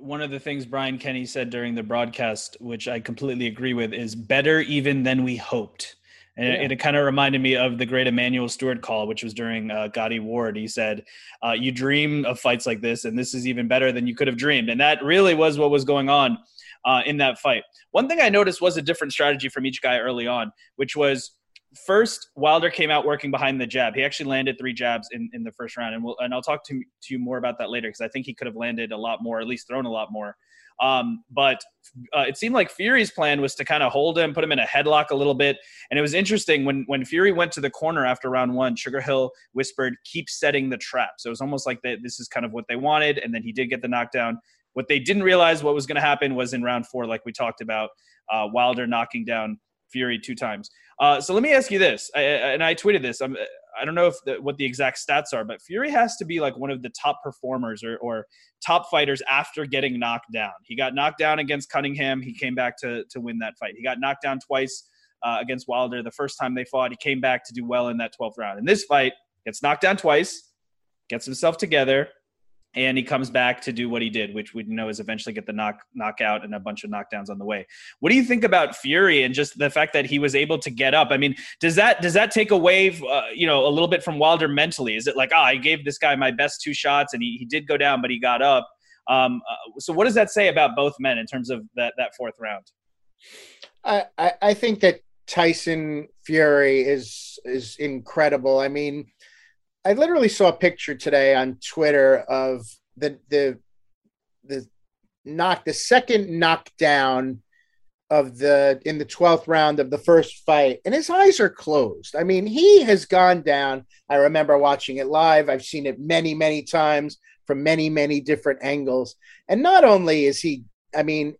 one of the things Brian Kenny said during the broadcast, which I completely agree with, is better even than we hoped. And yeah. it, it kind of reminded me of the great Emanuel Steward call, which was during uh, Gatti Ward. He said, uh, "You dream of fights like this, and this is even better than you could have dreamed." And that really was what was going on uh, in that fight. One thing I noticed was a different strategy from each guy early on, which was first Wilder came out working behind the jab. He actually landed three jabs in, in the first round, and we'll, and I'll talk to, to you more about that later because I think he could have landed a lot more, at least thrown a lot more. Um, but uh, it seemed like Fury's plan was to kind of hold him, put him in a headlock a little bit. And it was interesting when when Fury went to the corner after round one. Sugar Hill whispered, "Keep setting the trap." So it was almost like they, this is kind of what they wanted, and then he did get the knockdown. What they didn't realize what was going to happen was in round four, like we talked about, uh, Wilder knocking down Fury two times. Uh, so let me ask you this, I, and I tweeted this. I'm, I don't know if the, what the exact stats are, but Fury has to be like one of the top performers or, or top fighters after getting knocked down. He got knocked down against Cunningham. He came back to to win that fight. He got knocked down twice uh, against Wilder the first time they fought. He came back to do well in that 12th round. In this fight, gets knocked down twice, gets himself together, and he comes back to do what he did, which we know is eventually get the knock knockout and a bunch of knockdowns on the way. What do you think about Fury and just the fact that he was able to get up? I mean, does that does that take away, uh, you know, a little bit from Wilder mentally? Is it like, ah, oh, I gave this guy my best two shots and he, he did go down, but he got up. Um, uh, so what does that say about both men in terms of that that fourth round? I, I, I think that Tyson Fury is is incredible. I mean I literally saw a picture today on Twitter of the the the knock the second knockdown of the in the 12th round of the first fight and his eyes are closed. I mean he has gone down. I remember watching it live. I've seen it many many times from many many different angles. And not only is he i mean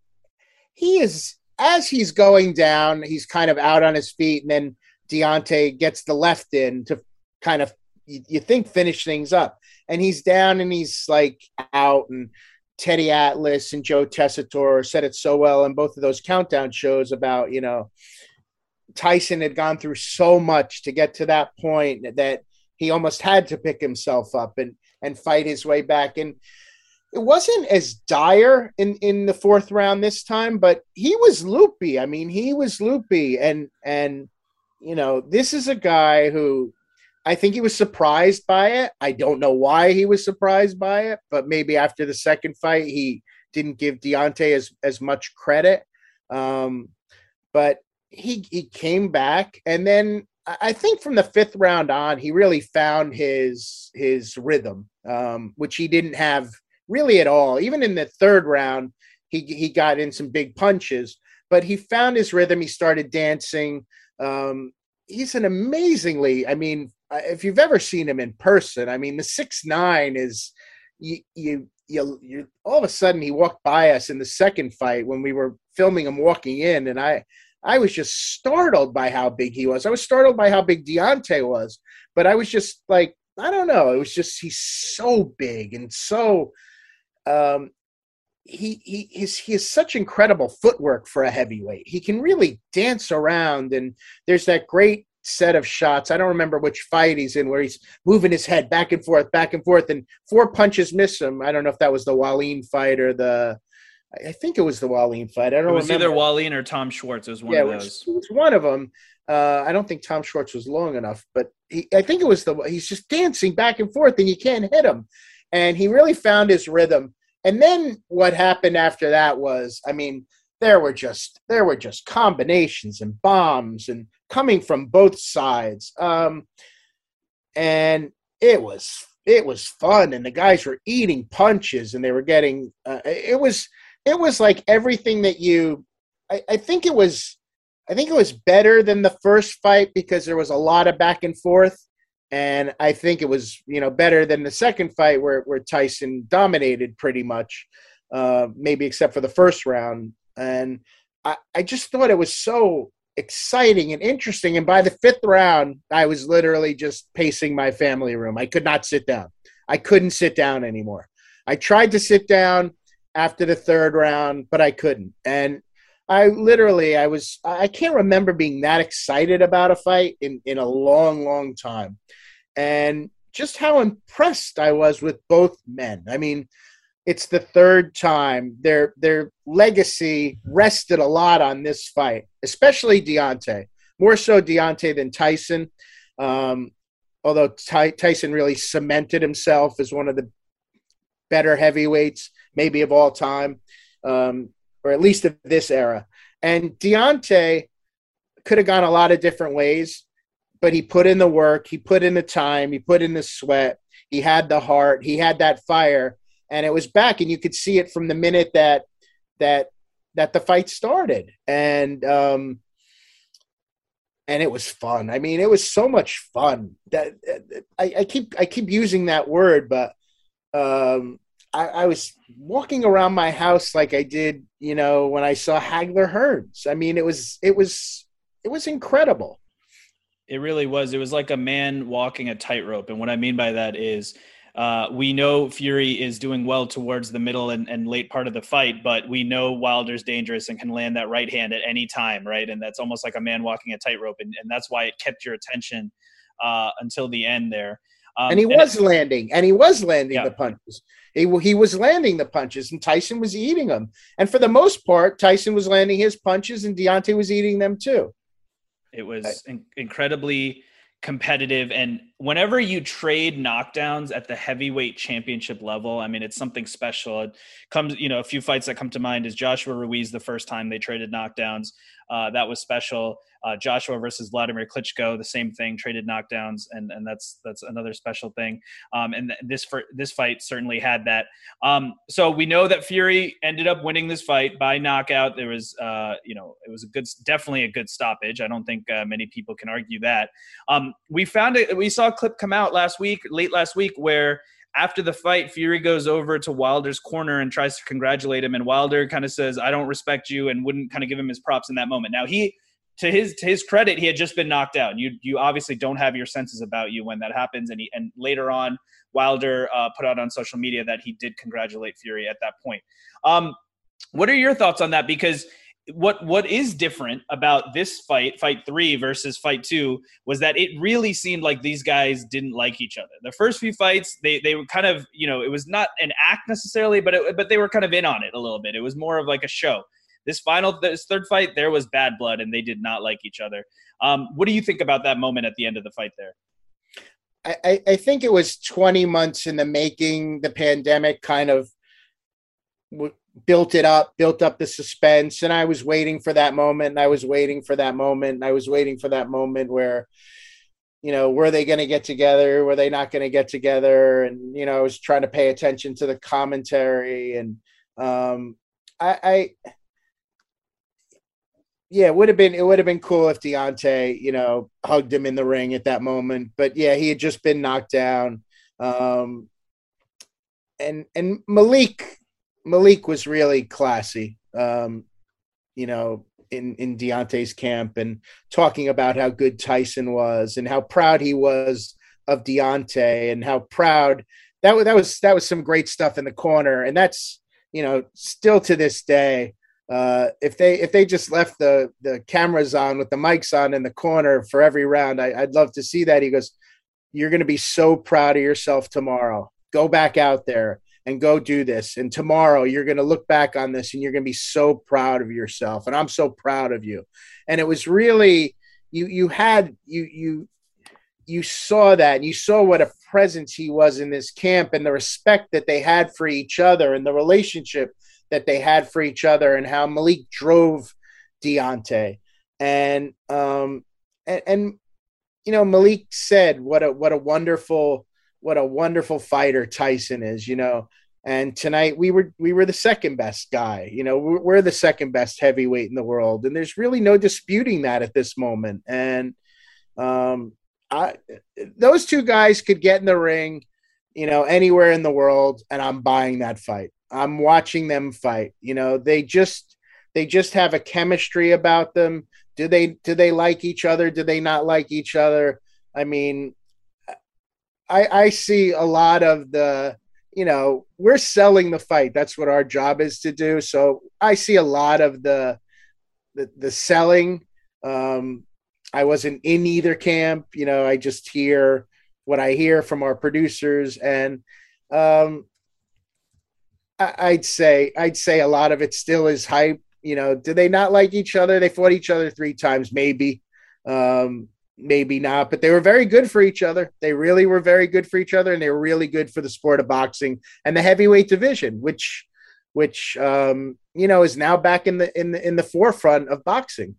he is as he's going down he's kind of out on his feet and then Deontay gets the left in to kind of you, you think finish things up. And he's down and he's like out and Teddy Atlas and Joe Tessitore said it so well in both of those countdown shows about, you know, Tyson had gone through so much to get to that point that he almost had to pick himself up and and fight his way back. And it wasn't as dire in in the fourth round this time, but he was loopy. I mean, he was loopy, and and you know, this is a guy who I think he was surprised by it. I don't know why he was surprised by it, but maybe after the second fight, he didn't give Deontay as, as much credit. Um, but he he came back, and then I think from the fifth round on, he really found his his rhythm, um, which he didn't have really at all. Even in the third round, he he got in some big punches, but he found his rhythm. He started dancing. Um, he's an amazingly, I mean, if you've ever seen him in person, I mean, the six nine is you you you you all of a sudden he walked by us in the second fight when we were filming him walking in, and I I was just startled by how big he was. I was startled by how big Deontay was, but I was just like, I don't know. It was just he's so big and so um he he he's, he has such incredible footwork for a heavyweight. He can really dance around, and there's that great set of shots. I don't remember which fight he's in where he's moving his head back and forth, back and forth, and four punches miss him. I don't know if that was the Wallin fight or the. I think it was the Wallin fight. I don't. It was remember. either Wallin or Tom Schwarz. It was one yeah, of those. It was, it was one of them. Uh, I don't think Tom Schwarz was long enough, but he, I think it was the. He's just dancing back and forth, and you can't hit him. And he really found his rhythm. And then what happened after that was, I mean, there were just there were just combinations and bombs and coming from both sides. Um, and it was it was fun and the guys were eating punches and they were getting uh, it was it was like everything that you I, I think it was I think it was better than the first fight because there was a lot of back and forth. And I think it was, you know, better than the second fight where, where Tyson dominated pretty much, uh, maybe except for the first round. And I, I just thought it was so exciting and interesting. And by the fifth round, I was literally just pacing my family room. I could not sit down. I couldn't sit down anymore. I tried to sit down after the third round, but I couldn't. And I literally, I was, I can't remember being that excited about a fight in, in a long, long time. And just how impressed I was with both men. I mean, it's the third time their their legacy rested a lot on this fight, especially Deontay. More so Deontay than Tyson. Um, although Ty- Tyson really cemented himself as one of the better heavyweights, maybe of all time. Um, or at least of this era. And Deontay could have gone a lot of different ways, but he put in the work, he put in the time, he put in the sweat, he had the heart, he had that fire, and it was back. And you could see it from the minute that that that the fight started. And um and it was fun. I mean, it was so much fun. That I, I keep I keep using that word, but um I, I, was walking around my house like I did, you know, when I saw Hagler Hearns. I mean, it was it was it was incredible. It really was. It was like a man walking a tightrope, and what I mean by that is. Uh, we know Fury is doing well towards the middle and, and, late part of the fight, but we know Wilder's dangerous and can land that right hand at any time, right? And that's almost like a man walking a tightrope, and, and that's why it kept your attention uh, until the end there. Um, and he was and, landing, and he was landing yeah. the punches. He, he was landing the punches, and Tyson was eating them. And for the most part, Tyson was landing his punches, and Deontay was eating them too. It was in- incredibly competitive. And whenever you trade knockdowns at the heavyweight championship level, I mean, it's something special. It comes, you know, a few fights that come to mind is Joshua Ruiz the first time they traded knockdowns. Uh, that was special. Uh, Joshua versus Vladimir Klitschko, the same thing, traded knockdowns, and and that's that's another special thing. Um, and th- this for this fight certainly had that. Um, so we know that Fury ended up winning this fight by knockout. There was, uh, you know, it was a good, definitely a good stoppage. I don't think uh, many people can argue that. Um, we found it. We saw a clip come out last week, late last week, where after the fight, Fury goes over to Wilder's corner and tries to congratulate him, and Wilder kind of says, "I don't respect you," and wouldn't kind of give him his props in that moment. Now he to his to his credit, he had just been knocked out. You you obviously don't have your senses about you when that happens. And he and later on, Wilder uh, put out on social media that he did congratulate Fury at that point. Um, what are your thoughts on that? Because what what is different about this fight, fight three versus fight two, was that it really seemed like these guys didn't like each other. The first few fights, they they were kind of you know it was not an act necessarily, but it, but they were kind of in on it a little bit. It was more of like a show. This final, this third fight, there was bad blood, and they did not like each other. Um, what do you think about that moment at the end of the fight there? I, I think it was 20 months in the making. The pandemic kind of w- built it up, built up the suspense, and I was waiting for that moment. And I was waiting for that moment. And I was waiting for that moment where, you know, were they going to get together? Were they not going to get together? And you know, I was trying to pay attention to the commentary, and um, I, I yeah, it would have been it would have been cool if Deontay, you know, hugged him in the ring at that moment. But yeah, he had just been knocked down. Um, and and Malik Malik was really classy. Um, you know, in in Deontay's camp and talking about how good Tyson was and how proud he was of Deontay and how proud that was that was that was some great stuff in the corner. And that's you know still to this day uh, if they if they just left the the cameras on with the mics on in the corner for every round, I, would love to see that. He goes, "You're going to be so proud of yourself tomorrow. Go back out there and go do this. And tomorrow you're going to look back on this and you're going to be so proud of yourself. And I'm so proud of you." And it was really you you had you you you saw that and you saw what a presence he was in this camp and the respect that they had for each other and the relationship that they had for each other and how Malik drove Deontay. And um and, and you know, Malik said what a what a wonderful what a wonderful fighter Tyson is, you know. And tonight we were we were the second best guy. You know, we're, the second best heavyweight in the world, and there's really no disputing that at this moment. And um, I those two guys could get in the ring, you know, anywhere in the world, and I'm buying that fight. I'm watching them fight. You know, they just they just have a chemistry about them. Do they do they like each other? Do they not like each other? I mean, I I see a lot of the you know we're selling the fight. That's what our job is to do. So I see a lot of the the, the selling. Um, I wasn't in either camp. You know, I just hear what I hear from our producers, and um, I, would say I'd say a lot of it still is hype. You know, do they not like each other? They fought each other three times, maybe, um, maybe not, but they were very good for each other. They really were very good for each other, and they were really good for the sport of boxing and the heavyweight division, which, which um, you know, is now back in the in the in the forefront of boxing.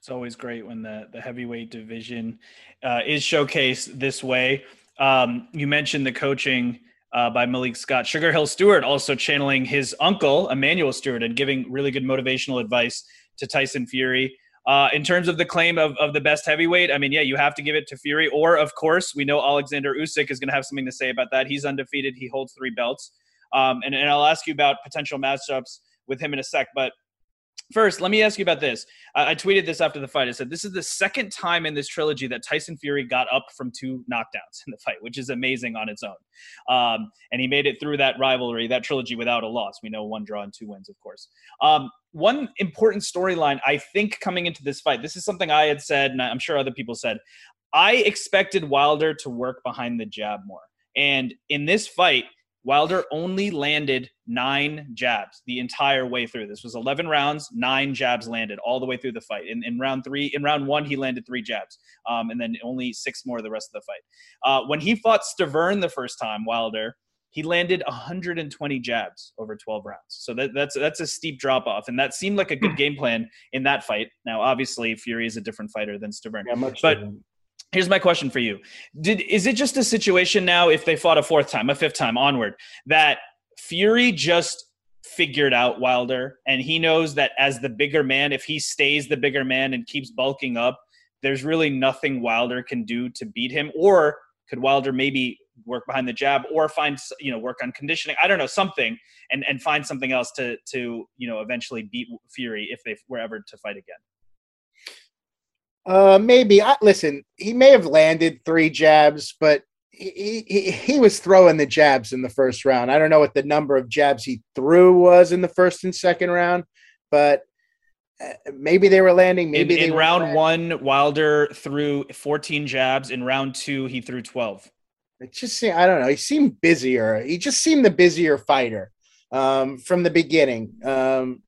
It's always great when the the heavyweight division uh, is showcased this way. Um, you mentioned the coaching uh, by Malik Scott. Sugar Hill Steward also channeling his uncle, Emanuel Steward, and giving really good motivational advice to Tyson Fury. Uh, in terms of the claim of, of the best heavyweight, I mean, yeah, you have to give it to Fury. Or, of course, we know Alexander Usyk is going to have something to say about that. He's undefeated. He holds three belts. Um, and, and I'll ask you about potential matchups with him in a sec. But First, let me ask you about this. I, I, tweeted this after the fight. I said, This is the second time in this trilogy that Tyson Fury got up from two knockdowns in the fight, which is amazing on its own. Um, and he made it through that rivalry, that trilogy, without a loss. We know one draw and two wins, of course. Um, one important storyline, I think, coming into this fight, this is something I had said, and I'm sure other people said. I expected Wilder to work behind the jab more. And in this fight, Wilder only landed nine jabs the entire way through. This was 11 rounds, nine jabs landed all the way through the fight. In, in round three, in round one, he landed three jabs, um, and then only six more the rest of the fight. Uh, when he fought Stiverne the first time, Wilder, he landed 120 jabs over 12 rounds. So that, that's that's a steep drop off, and that seemed like a good hmm. game plan in that fight. Now, obviously, Fury is a different fighter than Stiverne, yeah, but. Different Here's my question for you. Did is it just a situation now if they fought a fourth time, a fifth time onward that Fury just figured out Wilder and he knows that as the bigger man if he stays the bigger man and keeps bulking up, there's really nothing Wilder can do to beat him? Or could Wilder maybe work behind the jab or find you know work on conditioning? I don't know something and and find something else to to you know eventually beat fury if they were ever to fight again uh, maybe. I, listen, he may have landed three jabs, but he, he he was throwing the jabs in the first round. I don't know what the number of jabs he threw was in the first and second round, but uh, maybe they were landing. Maybe in, in round one, Wilder threw 14 jabs. In round two, he threw 12. It just seemed, I don't know. He seemed busier. He just seemed the busier fighter um, from the beginning. Um,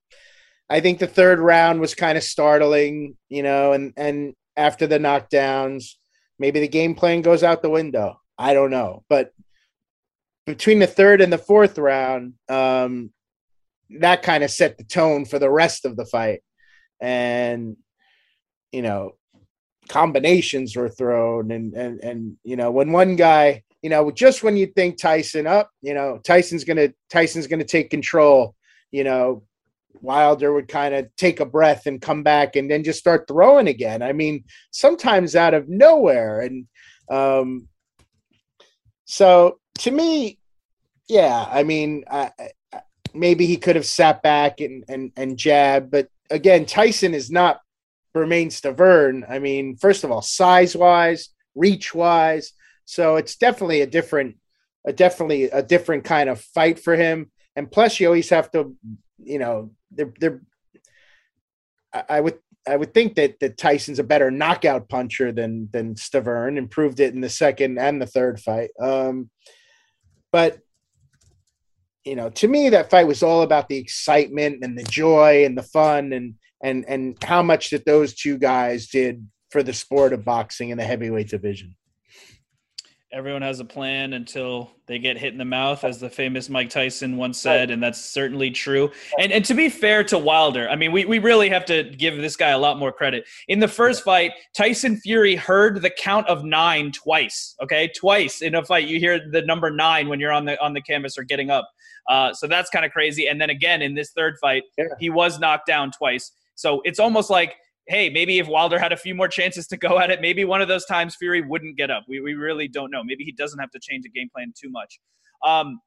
I think the third round was kind of startling, you know, and and after the knockdowns, maybe the game plan goes out the window. I don't know, but between the third and the fourth round, um, that kind of set the tone for the rest of the fight, and you know, combinations were thrown, and and and you know, when one guy, you know, just when you think Tyson up, you know, Tyson's gonna Tyson's gonna take control, you know, Wilder would kind of take a breath and come back and then just start throwing again. I mean, sometimes out of nowhere. And um, so to me, yeah, I mean, I, maybe he could have sat back and, and, and jab. But again, Tyson is not Bermane Stiverne. I mean, first of all, size wise, reach wise. So it's definitely a different, a definitely a different kind of fight for him. And plus, you always have to, you know, they're they're I would I would think that that Tyson's a better knockout puncher than than Stiverne, improved it in the second and the third fight. Um, but you know, to me, that fight was all about the excitement and the joy and the fun and and and how much that those two guys did for the sport of boxing in the heavyweight division. Everyone has a plan until they get hit in the mouth, as the famous Mike Tyson once said, and that's certainly true. And and to be fair to Wilder, I mean, we, we really have to give this guy a lot more credit. In the first fight, Tyson Fury heard the count of nine twice. Okay, twice in a fight, you hear the number nine when you're on the on the canvas or getting up. Uh, so that's kind of crazy. And then again in this third fight, yeah. he was knocked down twice. So it's almost like hey, maybe if Wilder had a few more chances to go at it, maybe one of those times Fury wouldn't get up. We, we really don't know. Maybe he doesn't have to change the game plan too much. Um,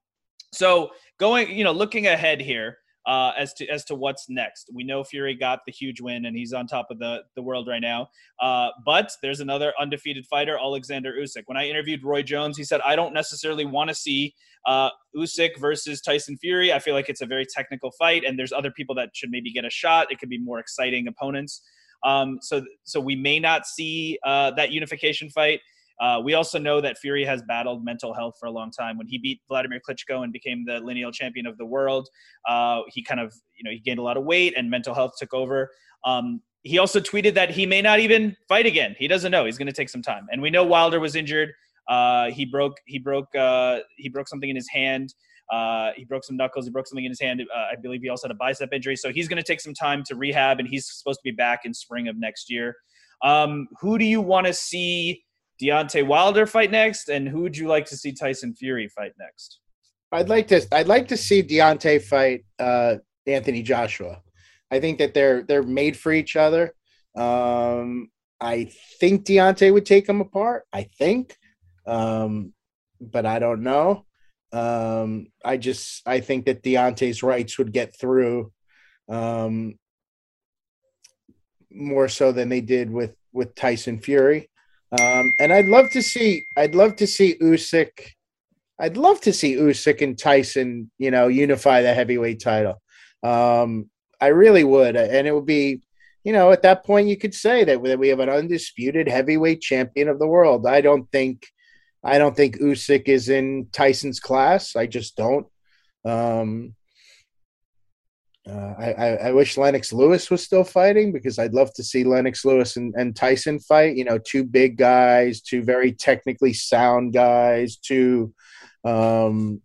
so going, you know, looking ahead here uh, as to as to what's next. We know Fury got the huge win and he's on top of the the world right now. Uh, but there's another undefeated fighter, Alexander Usyk. When I interviewed Roy Jones, he said I don't necessarily want to see uh, Usyk versus Tyson Fury. I feel like it's a very technical fight, and there's other people that should maybe get a shot. It could be more exciting opponents. Um, so so we may not see uh, that unification fight. Uh, we also know that Fury has battled mental health for a long time. When he beat Vladimir Klitschko and became the lineal champion of the world, uh, he kind of you know he gained a lot of weight and mental health took over. Um, he also tweeted that he may not even fight again. He doesn't know. He's going to take some time. And we know Wilder was injured. Uh, he broke he broke uh, he broke something in his hand. Uh, he broke some knuckles. He broke something in his hand. Uh, I believe he also had a bicep injury. So he's going to take some time to rehab, and he's supposed to be back in spring of next year. Um, who do you want to see Deontay Wilder fight next, and who would you like to see Tyson Fury fight next? I'd like to. I'd like to see Deontay fight uh, Anthony Joshua. I think that they're they're made for each other. Um, I think Deontay would take him apart. I think, um, but I don't know. Um, I just I think that Deontay's rights would get through um, more so than they did with with Tyson Fury. Um, and I'd love to see I'd love to see Usyk. I'd love to see Usyk and Tyson, you know, unify the heavyweight title. Um, I really would, and it would be, you know, at that point you could say that we have an undisputed heavyweight champion of the world. I don't think I don't think Usyk is in Tyson's class. I just don't. Um, uh, I, I, wish Lennox Lewis was still fighting because I'd love to see Lennox Lewis and, and Tyson fight. You know, two big guys, two very technically sound guys, two, um,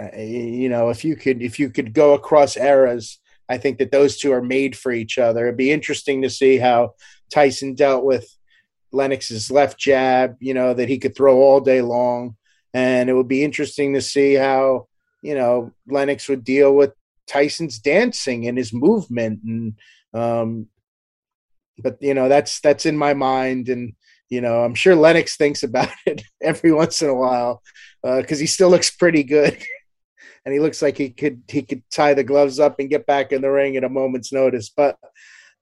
uh, you know, if you could if you could go across eras, I think that those two are made for each other. It'd be interesting to see how Tyson dealt with Lennox's left jab, you know, that he could throw all day long. And it would be interesting to see how, you know, Lennox would deal with Tyson's dancing and his movement. And, um, but, you know, that's, that's in my mind. And, you know, I'm sure Lennox thinks about it every once in a while because uh, he still looks pretty good. and he looks like he could, he could tie the gloves up and get back in the ring at a moment's notice. But,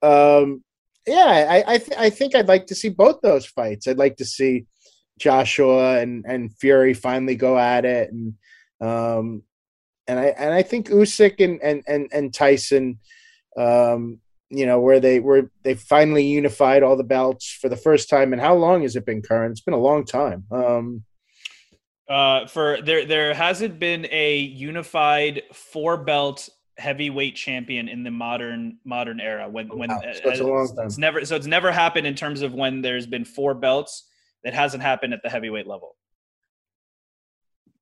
um, yeah, I I, th- I think I'd like to see both those fights. I'd like to see Joshua and and Fury finally go at it, and um, and I and I think Usyk and and and, and Tyson, um, you know, where they were they finally unified all the belts for the first time. And how long has it been, Karan? It's been a long time. Um, uh, for there, there hasn't been a unified four belt heavyweight champion in the modern modern era when oh, when wow. so it's, uh, it's, never so it's never happened in terms of when there's been four belts. That hasn't happened at the heavyweight level.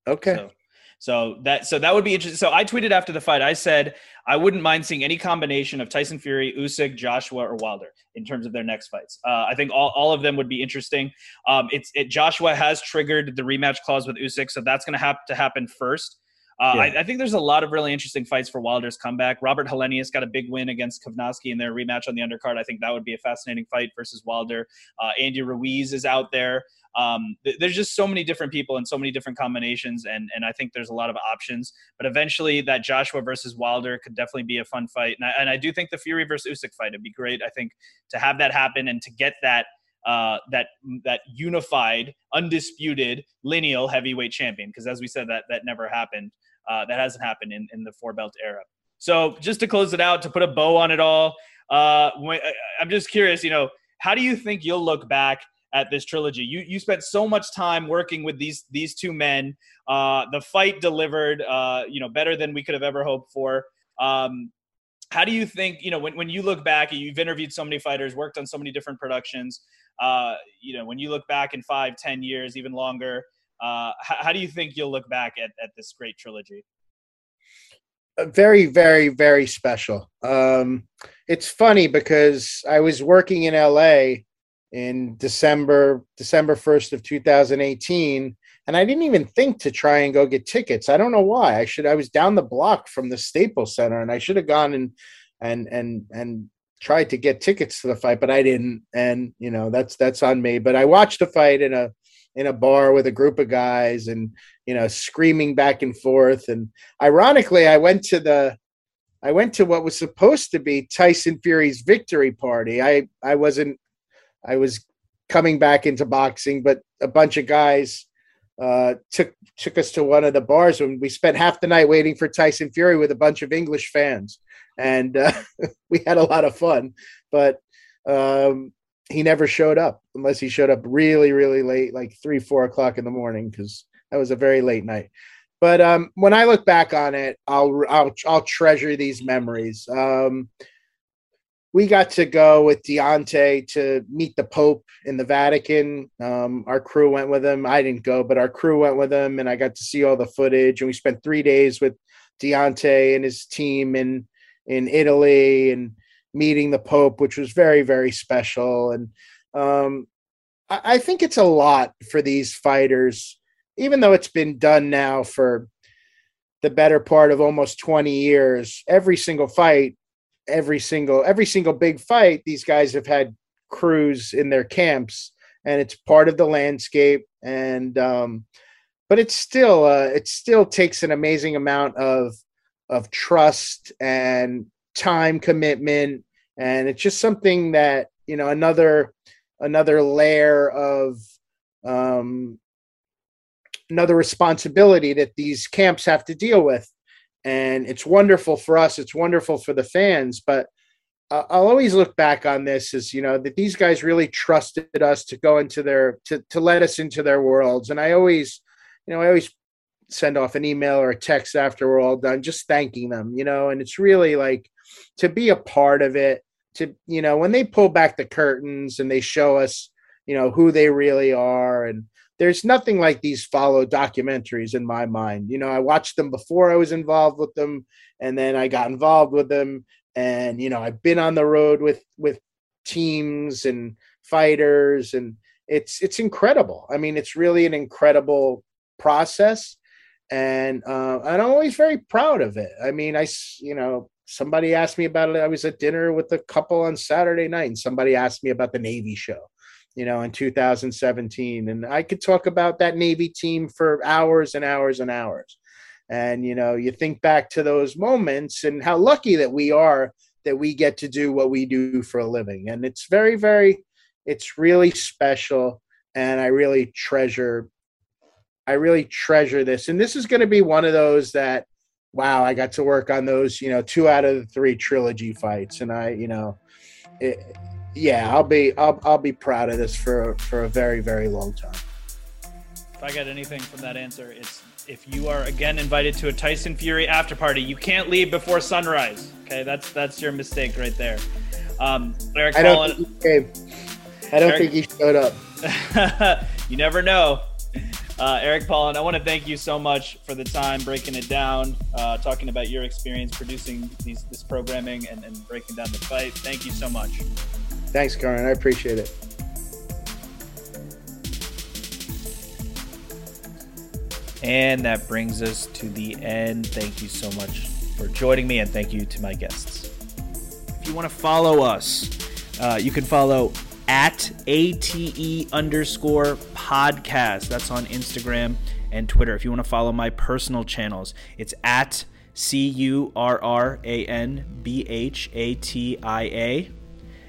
Okay. So, so that so that would be interesting so i tweeted after the fight. I said i wouldn't mind seeing any combination of tyson fury usyk joshua or wilder in terms of their next fights. Uh, i think all, all of them would be interesting. Um, it's it, joshua has triggered the rematch clause with usyk so that's going to have to happen first uh, yeah. I, I, think there's a lot of really interesting fights for Wilder's comeback. Robert Helenius got a big win against Kownacki in their rematch on the undercard. I think that would be a fascinating fight versus Wilder. Uh, Andy Ruiz is out there. Um, th- there's just so many different people and so many different combinations, and and I think there's a lot of options. But eventually, that Joshua versus Wilder could definitely be a fun fight, and I, and I do think the Fury versus Usyk fight would be great. I think to have that happen and to get that uh, that that unified, undisputed lineal heavyweight champion. Because as we said, that that never happened. Uh, that hasn't happened in, in the four belt era. So just to close it out, to put a bow on it all, uh, when, I'm just curious, you know, how do you think you'll look back at this trilogy? You you spent so much time working with these these two men. Uh, the fight delivered, uh, you know, better than we could have ever hoped for. Um, how do you think, you know, when, when you look back, you've interviewed so many fighters, worked on so many different productions. Uh, you know, when you look back in five, ten years, even longer, Uh, how, how, do you think you'll look back at, at this great trilogy? Uh, very, very, very special. Um, it's funny because I was working in LA in December, December 1st of 2018. And I didn't even think to try and go get tickets. I don't know why. I should I was down the block from the Staples Center and I should have gone and and and and tried to get tickets to the fight, but I didn't. And you know, that's that's on me. But I watched the fight in a in a bar with a group of guys and you know screaming back and forth. And ironically i went to the i went to what was supposed to be tyson fury's victory party. I i wasn't i was coming back into boxing but a bunch of guys uh, took took us to one of the bars and we spent half the night waiting for tyson fury with a bunch of english fans. And uh, we had a lot of fun. But um, he never showed up unless he showed up really, really late, like three, four o'clock in the morning, because that was a very late night. But um, when I look back on it, I'll I'll I'll treasure these memories. Um, we got to go with Deontay to meet the Pope in the Vatican. Um, our crew went with him. I didn't go, but our crew went with him, and I got to see all the footage. And we spent three days with Deontay and his team in in Italy, and meeting the Pope, which was very, very special. And um, I, I think it's a lot for these fighters, even though it's been done now for the better part of almost 20 years. Every single fight, every single every single big fight, these guys have had crews in their camps, and it's part of the landscape. And um, but it's still uh, it still takes an amazing amount of of trust and time commitment. And it's just something that you know another another layer of um, another responsibility that these camps have to deal with. And it's wonderful for us. It's wonderful for the fans. But i'll always look back on this as you know that these guys really trusted us to go into their to, to let us into their worlds. And i always you know i always send off an email or a text after we're all done just thanking them you know. And it's really like to be a part of it to you know when they pull back the curtains and they show us you know who they really are and there's nothing like these follow documentaries in my mind. You know i watched them before i was involved with them and then i got involved with them and you know i've been on the road with with teams and fighters and it's it's incredible. I mean it's really an incredible process and uh, and i'm always very proud of it. I mean i you know somebody asked me about it. I was at dinner with a couple on Saturday night, and somebody asked me about the Navy show, you know, in 2017. And I could talk about that Navy team for hours and hours and hours. And, you know, you think back to those moments and how lucky that we are that we get to do what we do for a living. And it's very, very, it's really special. And I really treasure, I really treasure this. And this is going to be one of those that, wow, I got to work on those, you know, two out of the three trilogy fights, and I, you know, it, yeah, I'll be I'll I'll be proud of this for for a very very long time. If I got anything from that answer, it's if you are again invited to a Tyson Fury after party, you can't leave before sunrise. Okay, that's that's your mistake right there. Um, Eric I don't think he. I don't Eric, think he showed up. you never know. Uh, Eric Paulin, I want to thank you so much for the time breaking it down, uh, talking about your experience producing these, this programming and, and breaking down the fight. Thank you so much. Thanks, Karan. I appreciate it. And that brings us to the end. Thank you so much for joining me, and thank you to my guests. If you want to follow us, uh, you can follow at ATE underscore podcast. That's on Instagram and Twitter. If you want to follow my personal channels, it's at C U R R A N B H A T I A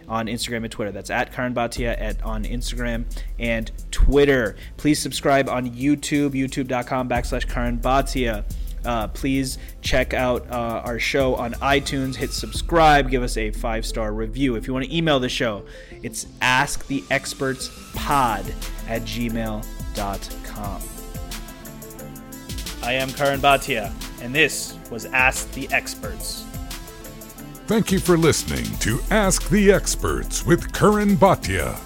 on Instagram and Twitter. That's at Karan Bhatia at on Instagram and Twitter. Please subscribe on YouTube, youtube.com backslash Karan Bhatia. Uh, please check out uh, our show on iTunes. Hit subscribe. Give us a five star review. If you want to email the show, it's asktheexpertspod at gmail.com. I am Karan Bhatia, and this was Ask the Experts. Thank you for listening to Ask the Experts with Karan Bhatia.